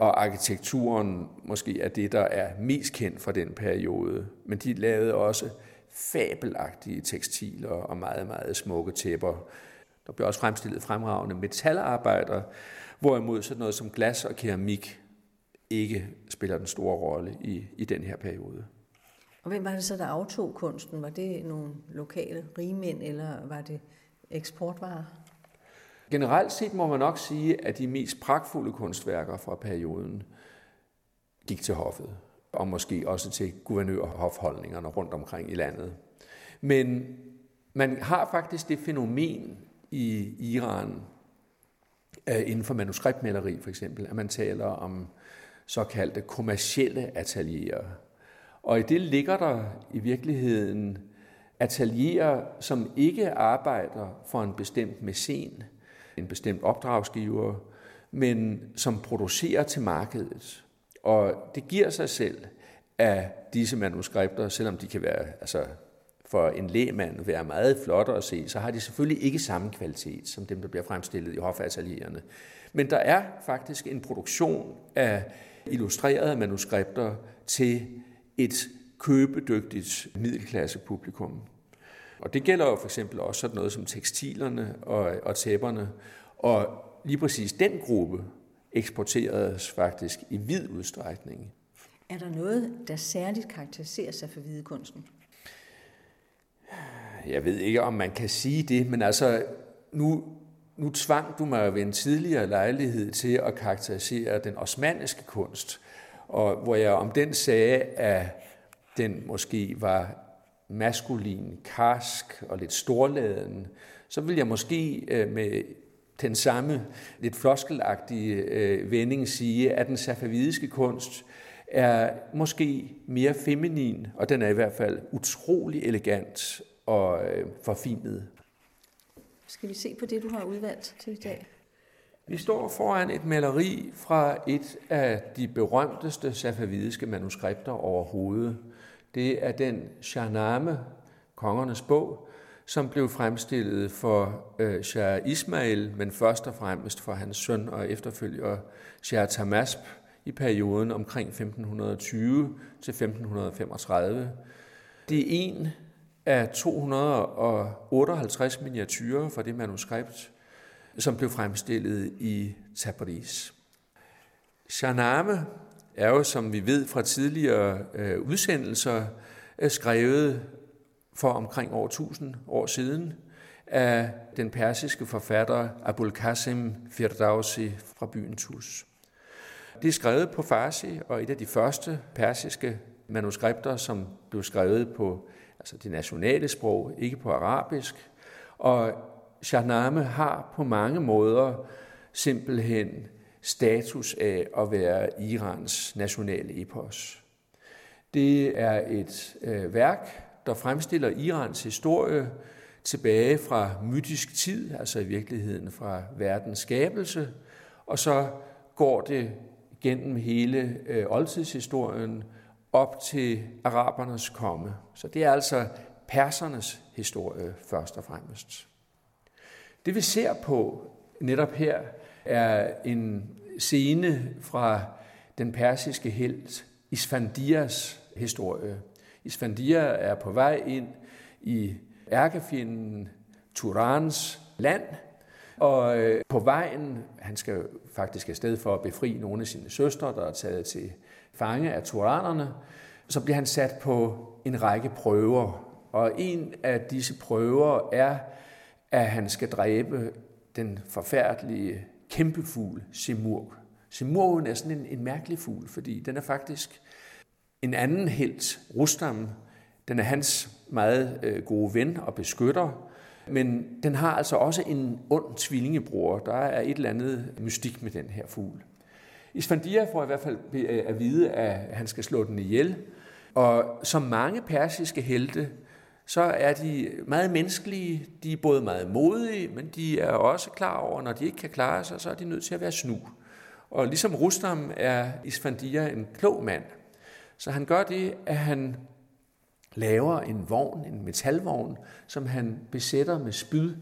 og arkitekturen måske er det, der er mest kendt fra den periode. Men de lavede også fabelagtige tekstiler og meget, meget smukke tæpper. Der blev også fremstillet fremragende metalarbejder, hvorimod sådan noget som glas og keramik ikke spiller den store rolle i, i den her periode. Og hvem var det så, der aftog kunsten? Var det nogle lokale rigmænd, eller var det eksportvarer? Generelt set må man nok sige, at de mest pragtfulde kunstværker fra perioden gik til hoffet, og måske også til guvernørhofholdningerne rundt omkring i landet. Men man har faktisk det fænomen i Iran, inden for manuskriptmaleri for eksempel, at man taler om såkaldte kommercielle atelierer. Og i det ligger der i virkeligheden atelierer, som ikke arbejder for en bestemt mæcen, en bestemt opdragsgiver, men som producerer til markedet. Og det giver sig selv, at disse manuskripter, selvom de kan være altså, for en lægmand være meget flotte at se, så har de selvfølgelig ikke samme kvalitet som dem, der bliver fremstillet i hofatelierne. Men der er faktisk en produktion af illustrerede manuskripter til et købedygtigt middelklassepublikum. Og det gælder jo for eksempel også sådan noget som tekstilerne og, og tæpperne. Og lige præcis den gruppe eksporteres faktisk i vid udstrækning. Er der noget, der særligt karakteriserer sig for hvidekunsten? Jeg ved ikke, om man kan sige det, men altså, nu, nu tvang du mig ved en tidligere lejlighed til at karakterisere den osmanniske kunst, og hvor jeg om den sagde, at den måske var maskulin, karsk og lidt storladen, så vil jeg måske øh, med den samme lidt floskelagtige øh, vending sige, at den safavidiske kunst er måske mere feminin, og den er i hvert fald utrolig elegant og øh, forfinet. Skal vi se på det, du har udvalgt til i dag? Vi står foran et maleri fra et af de berømteste safavidiske manuskripter overhovedet. Det er den Shahnameh, kongernes bog, som blev fremstillet for øh, Shah Ismail, men først og fremmest for hans søn og efterfølger Shah Tamasp i perioden omkring 1520 til 1535. Det er en af 258 miniatyrer fra det manuskript, som blev fremstillet i Tabriz. Shahnameh er jo, som vi ved fra tidligere øh, udsendelser, øh, skrevet for omkring år 1000 år siden af den persiske forfatter Abul Qasim Firdausi fra byen Tus. Det er skrevet på farsi, og et af de første persiske manuskripter, som blev skrevet på altså det nationale sprog, ikke på arabisk. Og Shahnameh har på mange måder simpelthen status af at være Irans nationale epos. Det er et øh, værk, der fremstiller Irans historie tilbage fra mytisk tid, altså i virkeligheden fra verdens skabelse, og så går det gennem hele øh, oldtidshistorien op til arabernes komme. Så det er altså persernes historie først og fremmest. Det vi ser på netop her er en scene fra den persiske helt Isfandias historie. Isfandia er på vej ind i ærkefjenden Turans land, og øh, på vejen, han skal faktisk afsted for at befri nogle af sine søstre, der er taget til fange af turanerne, så bliver han sat på en række prøver. Og en af disse prøver er, at han skal dræbe den forfærdelige kæmpefugl Simurg. Simurgen er sådan en, en mærkelig fugl, fordi den er faktisk en anden helt, Rustam. Den er hans meget øh, gode ven og beskytter, men den har altså også en ond tvillingebror. Der er et eller andet mystik med den her fugl. Isfandia får i hvert fald øh, at vide, at han skal slå den ihjel. Og som mange persiske helte, så er de meget menneskelige. De er både meget modige, men de er også klar over, når de ikke kan klare sig, så er de nødt til at være snu. Og ligesom Rustam er Isfandia en klog mand. Så han gør det, at han laver en vogn, en metalvogn, som han besætter med spyd.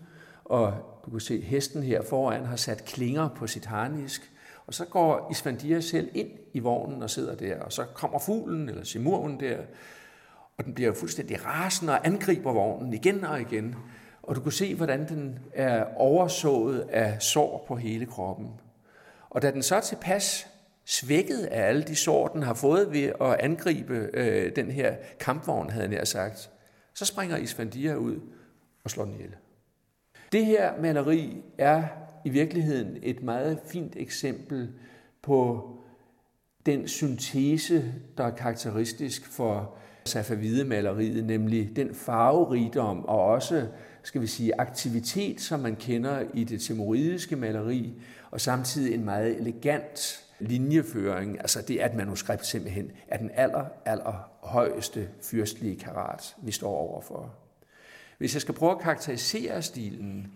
Og du kan se, hesten her foran har sat klinger på sit harnisk, Og så går Isfandia selv ind i vognen og sidder der, og så kommer fuglen eller simurven der, og den bliver fuldstændig rasende og angriber vognen igen og igen. Og du kan se, hvordan den er oversået af sår på hele kroppen. Og da den så er tilpas svækket af alle de sår, den har fået ved at angribe øh, den her kampvogn, havde jeg sagt, så springer Isfandia ud og slår den ihjel. Det her maleri er i virkeligheden et meget fint eksempel på den syntese, der er karakteristisk for safavidemaleriet, nemlig den farverigdom og også skal vi sige, aktivitet, som man kender i det timoridiske maleri, og samtidig en meget elegant linjeføring. Altså det er et manuskript simpelthen er den aller, aller højeste fyrstlige karat, vi står overfor. Hvis jeg skal prøve at karakterisere stilen,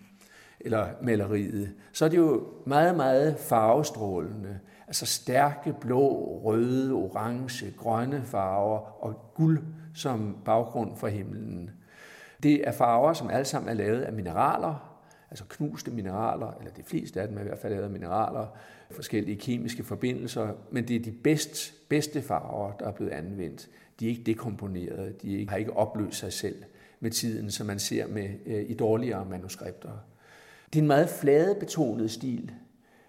eller maleriet, så er det jo meget, meget farvestrålende. Altså stærke blå, røde, orange, grønne farver og guld som baggrund for himlen. Det er farver, som alle sammen er lavet af mineraler, altså knuste mineraler, eller de fleste af dem er i hvert fald lavet af mineraler, forskellige kemiske forbindelser, men det er de bedst, bedste farver, der er blevet anvendt. De er ikke dekomponerede, de har ikke opløst sig selv med tiden, som man ser med øh, i dårligere manuskripter. Det er en meget fladebetonet stil.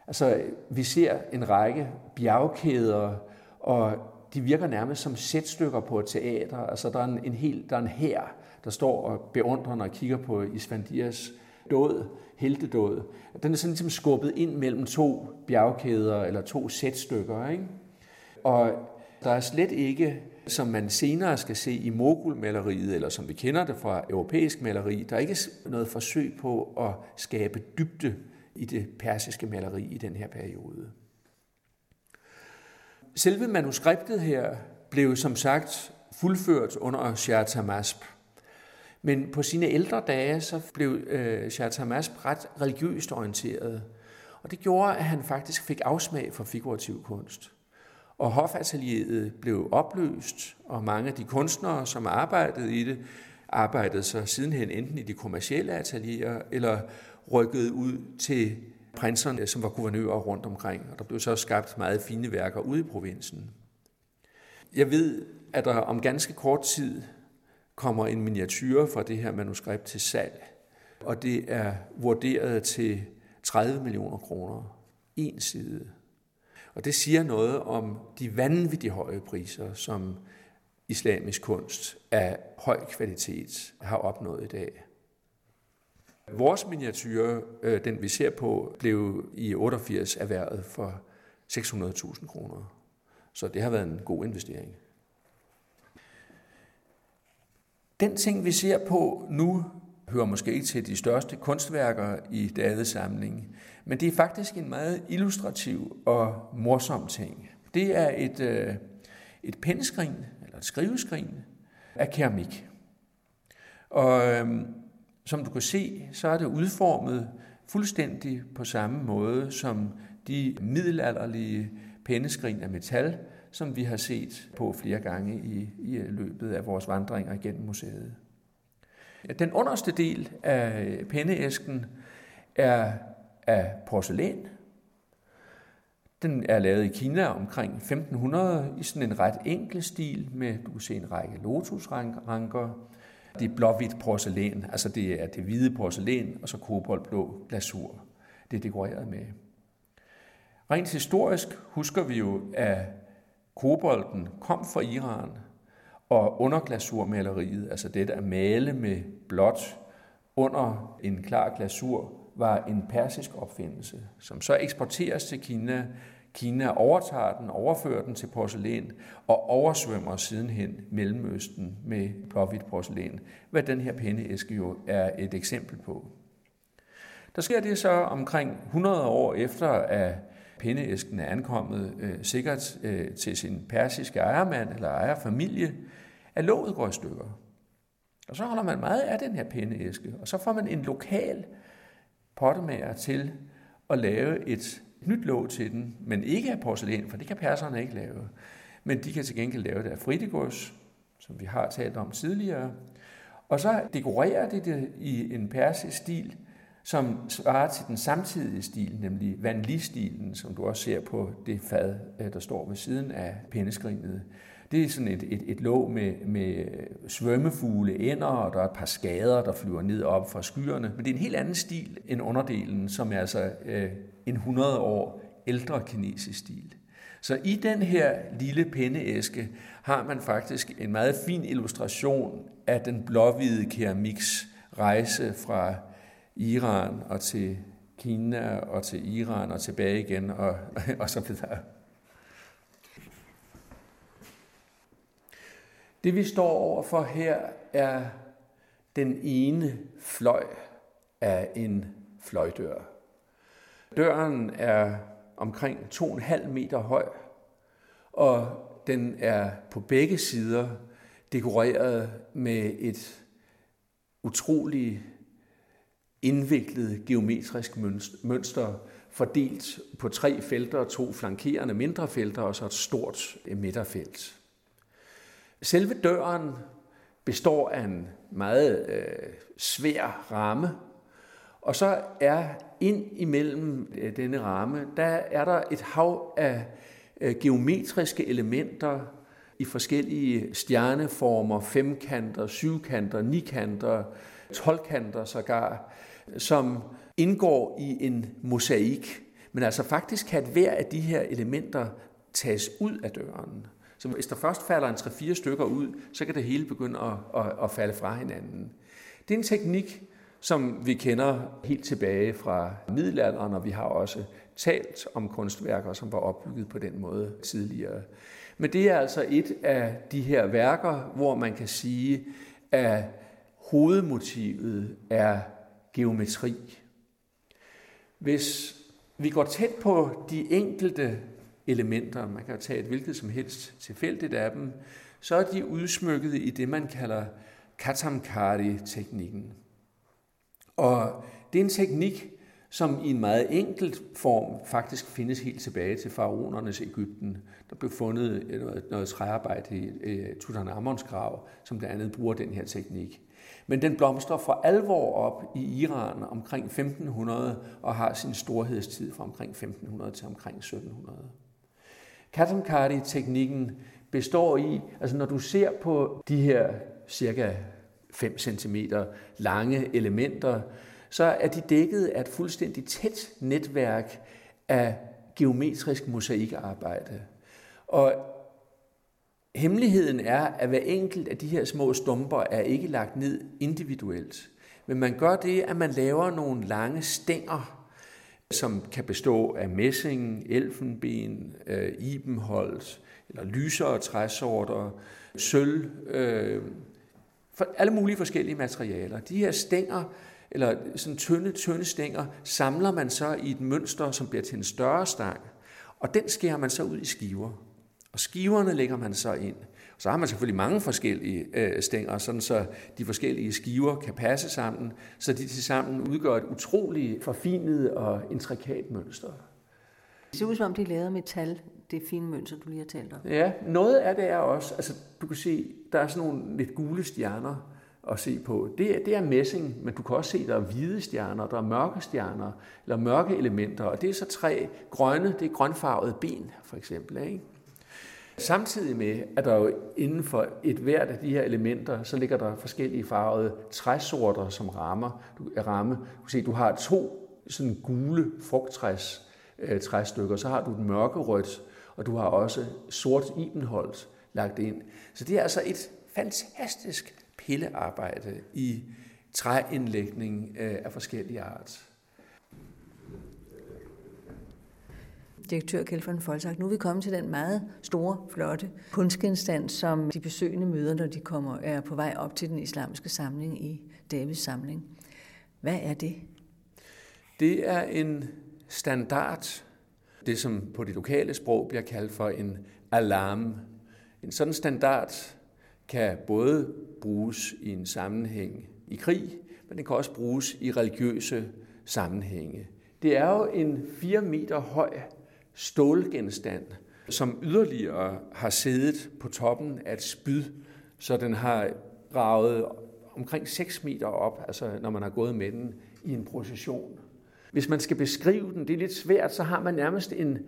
Altså, vi ser en række bjergkæder, og de virker nærmest som sætstykker på et teater. Altså, der er en, en hel, der er en hær, der står og beundrer, og kigger på Isfandias død, heltedåd. Den er sådan ligesom skubbet ind mellem to bjergkæder eller to sætstykker. Ikke? Og der er slet ikke, som man senere skal se i mogulmaleriet, eller som vi kender det fra europæisk maleri, der er ikke noget forsøg på at skabe dybde i det persiske maleri i den her periode. Selve manuskriptet her blev som sagt fuldført under Shah Tamasp. Men på sine ældre dage, så blev øh, Shah Tamasp ret religiøst orienteret. Og det gjorde, at han faktisk fik afsmag for figurativ kunst. Og hofatelieret blev opløst, og mange af de kunstnere, som arbejdede i det, arbejdede så sidenhen enten i de kommercielle atelierer, eller rykkede ud til prinserne, som var guvernører rundt omkring. Og der blev så skabt meget fine værker ude i provinsen. Jeg ved, at der om ganske kort tid kommer en miniatyr fra det her manuskript til salg, og det er vurderet til 30 millioner kroner. En side. Og det siger noget om de vanvittige høje priser, som islamisk kunst af høj kvalitet har opnået i dag. Vores miniatyr, øh, den vi ser på, blev i 88 erhvervet for 600.000 kroner. Så det har været en god investering. Den ting, vi ser på nu, hører måske ikke til de største kunstværker i Davids samling, men det er faktisk en meget illustrativ og morsom ting. Det er et, øh, et penskrin, eller et skriveskrin, af keramik. Og øhm, som du kan se, så er det udformet fuldstændig på samme måde som de middelalderlige penneskrin af metal, som vi har set på flere gange i, i løbet af vores vandringer gennem museet. Den underste del af pendeæsken er af porcelæn. Den er lavet i Kina omkring 1500 i sådan en ret enkel stil med, du kan se en række lotusranker. Det er blåhvidt porcelæn, altså det er det hvide porcelæn og så koboldblå glasur. Det er dekoreret med. Rent historisk husker vi jo, at kobolden kom fra Iran, og underglasurmaleriet, altså det at male med blåt under en klar glasur, var en persisk opfindelse, som så eksporteres til Kina. Kina overtager den, overfører den til porcelæn og oversvømmer sidenhen Mellemøsten med blåhvidt porcelæn, hvad den her penneæske jo er et eksempel på. Der sker det så omkring 100 år efter, at pindeæsken er ankommet øh, sikkert øh, til sin persiske ejermand eller ejerfamilie, at låget går i stykker. Og så holder man meget af den her pindeæske, og så får man en lokal pottemager til at lave et nyt låg til den, men ikke af porcelæn, for det kan perserne ikke lave. Men de kan til gengæld lave det af fritigås, som vi har talt om tidligere. Og så dekorerer de det i en persisk stil, som svarer til den samtidige stil, nemlig Van som du også ser på det fad, øh, der står ved siden af pindeskrinet. Det er sådan et, et, et låg med, med svømmefugle, ender, og der er et par skader, der flyver ned op fra skyerne. Men det er en helt anden stil end underdelen, som er altså øh, en 100 år ældre kinesisk stil. Så i den her lille pindeæske har man faktisk en meget fin illustration af den blåhvide keramiks rejse fra Iran og til Kina og til Iran og tilbage igen og, [laughs] og så videre. Det vi står overfor her er den ene fløj af en fløjdør. Døren er omkring 2,5 meter høj, og den er på begge sider dekoreret med et utroligt indviklet geometrisk mønster, fordelt på tre felter, to flankerende mindre felter og så et stort øh, midterfelt. Selve døren består af en meget øh, svær ramme, og så er ind imellem øh, denne ramme, der er der et hav af øh, geometriske elementer i forskellige stjerneformer, femkanter, syvkanter, nikanter, tolvkanter sågar, som indgår i en mosaik. Men altså faktisk kan hver af de her elementer tages ud af døren. Så hvis der først falder en 3-4 stykker ud, så kan det hele begynde at, at, at falde fra hinanden. Det er en teknik, som vi kender helt tilbage fra middelalderen, og vi har også talt om kunstværker, som var opbygget på den måde tidligere. Men det er altså et af de her værker, hvor man kan sige, at hovedmotivet er geometri. Hvis vi går tæt på de enkelte elementer, man kan tage et hvilket som helst tilfældigt af dem, så er de udsmykket i det, man kalder katamkari-teknikken. Og det er en teknik, som i en meget enkelt form faktisk findes helt tilbage til faraonernes Ægypten. Der blev fundet noget, noget træarbejde i øh, Tutankhamons grav, som blandt andet bruger den her teknik. Men den blomstrer for alvor op i Iran omkring 1500 og har sin storhedstid fra omkring 1500 til omkring 1700. Katamkari-teknikken består i, altså når du ser på de her cirka 5 cm lange elementer, så er de dækket af et fuldstændig tæt netværk af geometrisk mosaikarbejde. Og hemmeligheden er, at hver enkelt af de her små stumper er ikke lagt ned individuelt. Men man gør det, at man laver nogle lange stænger, som kan bestå af messing, elfenben, øh, ibenholt, eller lysere træsorter, sølv, øh, for alle mulige forskellige materialer. De her stænger, eller sådan tynde, tynde stænger, samler man så i et mønster, som bliver til en større stang, og den skærer man så ud i skiver. Og skiverne lægger man så ind. Så har man selvfølgelig mange forskellige øh, stænger, sådan så de forskellige skiver kan passe sammen, så de til sammen udgør et utroligt forfinet og intrikat mønster. Det ser ud som om, de er lavet af metal, det fine mønster, du lige har talt om. Ja, noget af det er også, altså du kan se, der er sådan nogle lidt gule stjerner at se på. Det, er, det er messing, men du kan også se, der er hvide stjerner, der er mørke stjerner, eller mørke elementer, og det er så tre grønne, det er grønfarvede ben, for eksempel. Ikke? Samtidig med, at der jo inden for et hvert af de her elementer, så ligger der forskellige farvede træsorter som rammer. Du, ramme. Du kan se, du har to sådan gule frugttræs øh, træstykker, så har du et mørkerødt, og du har også sort ibenholdt lagt ind. Så det er altså et fantastisk pillearbejde i træindlægning øh, af forskellige art. direktør Kjeld von Folsak. Nu er vi kommet til den meget store, flotte kunstgenstand, som de besøgende møder, når de kommer, er på vej op til den islamiske samling i Davids samling. Hvad er det? Det er en standard, det som på det lokale sprog bliver kaldt for en alarm. En sådan standard kan både bruges i en sammenhæng i krig, men den kan også bruges i religiøse sammenhænge. Det er jo en 4 meter høj stålgenstand, som yderligere har siddet på toppen af et spyd, så den har ravet omkring 6 meter op, altså når man har gået med den i en procession. Hvis man skal beskrive den, det er lidt svært, så har man nærmest en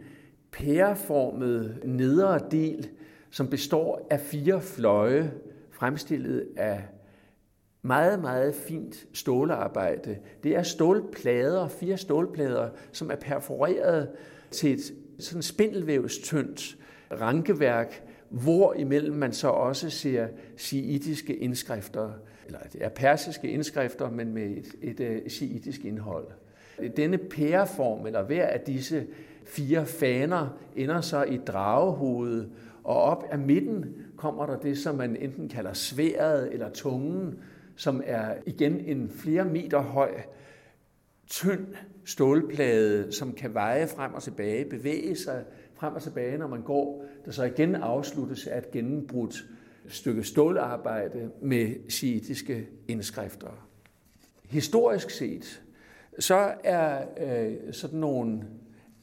pæreformet nedre del, som består af fire fløje, fremstillet af meget, meget fint stålarbejde. Det er stålplader, fire stålplader, som er perforeret til et sådan spindelvævstyndt rankeværk, hvor imellem man så også ser shiitiske indskrifter, eller det er persiske indskrifter, men med et, et, øh, et shiitisk indhold. Denne pæreform, eller hver af disse fire faner, ender så i dragehovedet, og op af midten kommer der det, som man enten kalder sværet eller tungen, som er igen en flere meter høj, tynd stålplade, som kan veje frem og tilbage, bevæge sig frem og tilbage, når man går, der så igen afsluttes af et gennembrudt stykke stålarbejde med shiitiske indskrifter. Historisk set, så er øh, sådan nogle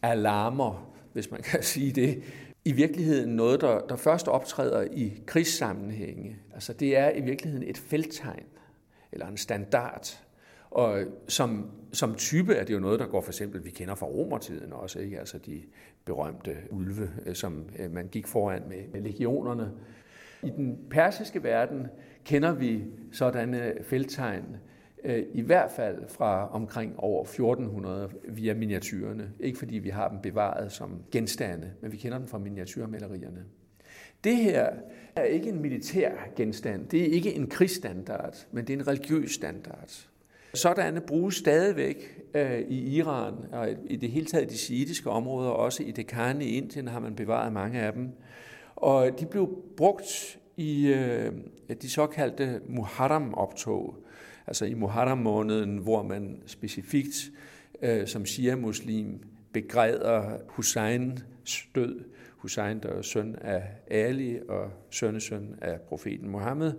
alarmer, hvis man kan [laughs] sige det, i virkeligheden noget, der, der først optræder i krigssammenhænge. Altså det er i virkeligheden et felttegn, eller en standard. Og som, som type er det jo noget, der går for eksempel, vi kender fra romertiden også, ikke? altså de berømte ulve, øh, som øh, man gik foran med, med legionerne. I den persiske verden kender vi sådanne øh, felttegn, øh, Øh, i hvert fald fra omkring over 1400 via miniatyrerne. Ikke fordi vi har dem bevaret som genstande, men vi kender dem fra miniatyrmalerierne. Det her er ikke en militær genstand, det er ikke en krigsstandard, men det er en religiøs standard. Sådanne bruges stadigvæk øh, i Iran og i det hele taget de shiitiske områder, også i Dekkan i Indien har man bevaret mange af dem. Og de blev brugt i øh, de såkaldte Muharram-optog, altså i Muharram-måneden, hvor man specifikt øh, som shia-muslim begræder Husseins død. Hussein, der er søn af Ali og sønnesøn af profeten Mohammed,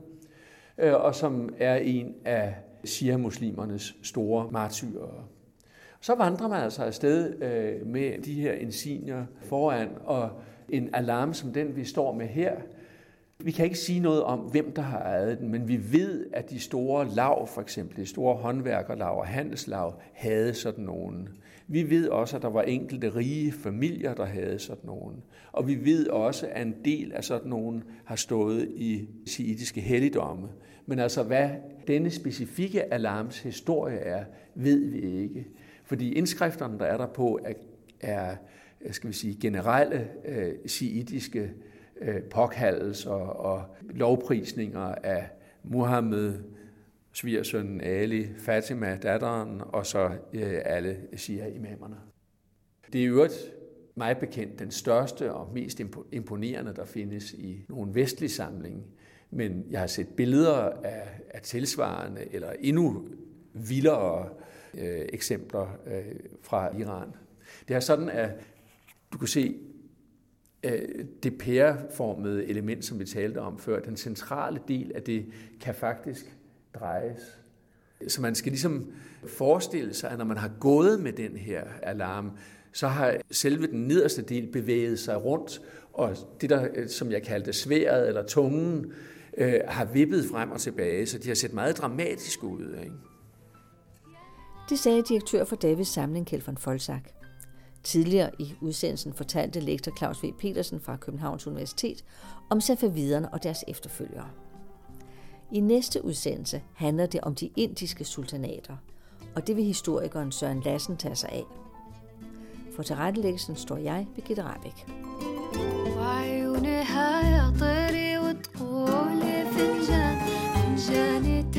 øh, og som er en af shia-muslimernes store martyrer. Så vandrer man altså afsted øh, med de her insignier foran, og en alarm som den, vi står med her, vi kan ikke sige noget om, hvem der har ejet den, men vi ved, at de store lav, for eksempel de store håndværkerlav og handelslav, havde sådan nogen. Vi ved også, at der var enkelte rige familier, der havde sådan nogen. Og vi ved også, at en del af sådan nogen har stået i siitiske helligdomme. Men altså, hvad denne specifikke alarms historie er, ved vi ikke. Fordi indskrifterne, der er der på, er, er skal vi sige, generelle øh, siitiske Øh, påkaldelser og lovprisninger af Muhammed, svigersønnen Ali, Fatima, datteren, og så øh, alle Shia-imamerne. Det er i øvrigt meget bekendt den største og mest imponerende, der findes i nogen vestlig samling. Men jeg har set billeder af, af tilsvarende eller endnu vildere øh, eksempler øh, fra Iran. Det er sådan, at du kan se Øh, det pæreformede element, som vi talte om før, den centrale del af det, kan faktisk drejes. Så man skal ligesom forestille sig, at når man har gået med den her alarm, så har selve den nederste del bevæget sig rundt, og det der, øh, som jeg kaldte sværet eller tungen, øh, har vippet frem og tilbage, så de har set meget dramatisk ud. Ikke? Det sagde direktør for Davids samling, Kjeld von Folsak. Tidligere i udsendelsen fortalte lektor Claus V. Petersen fra Københavns Universitet om safaviderne og deres efterfølgere. I næste udsendelse handler det om de indiske sultanater, og det vil historikeren Søren Lassen tage sig af. For tilrettelæggelsen står jeg, Birgitte Rabeck. وعيونها يا طيري وتقولي فنجان فنجان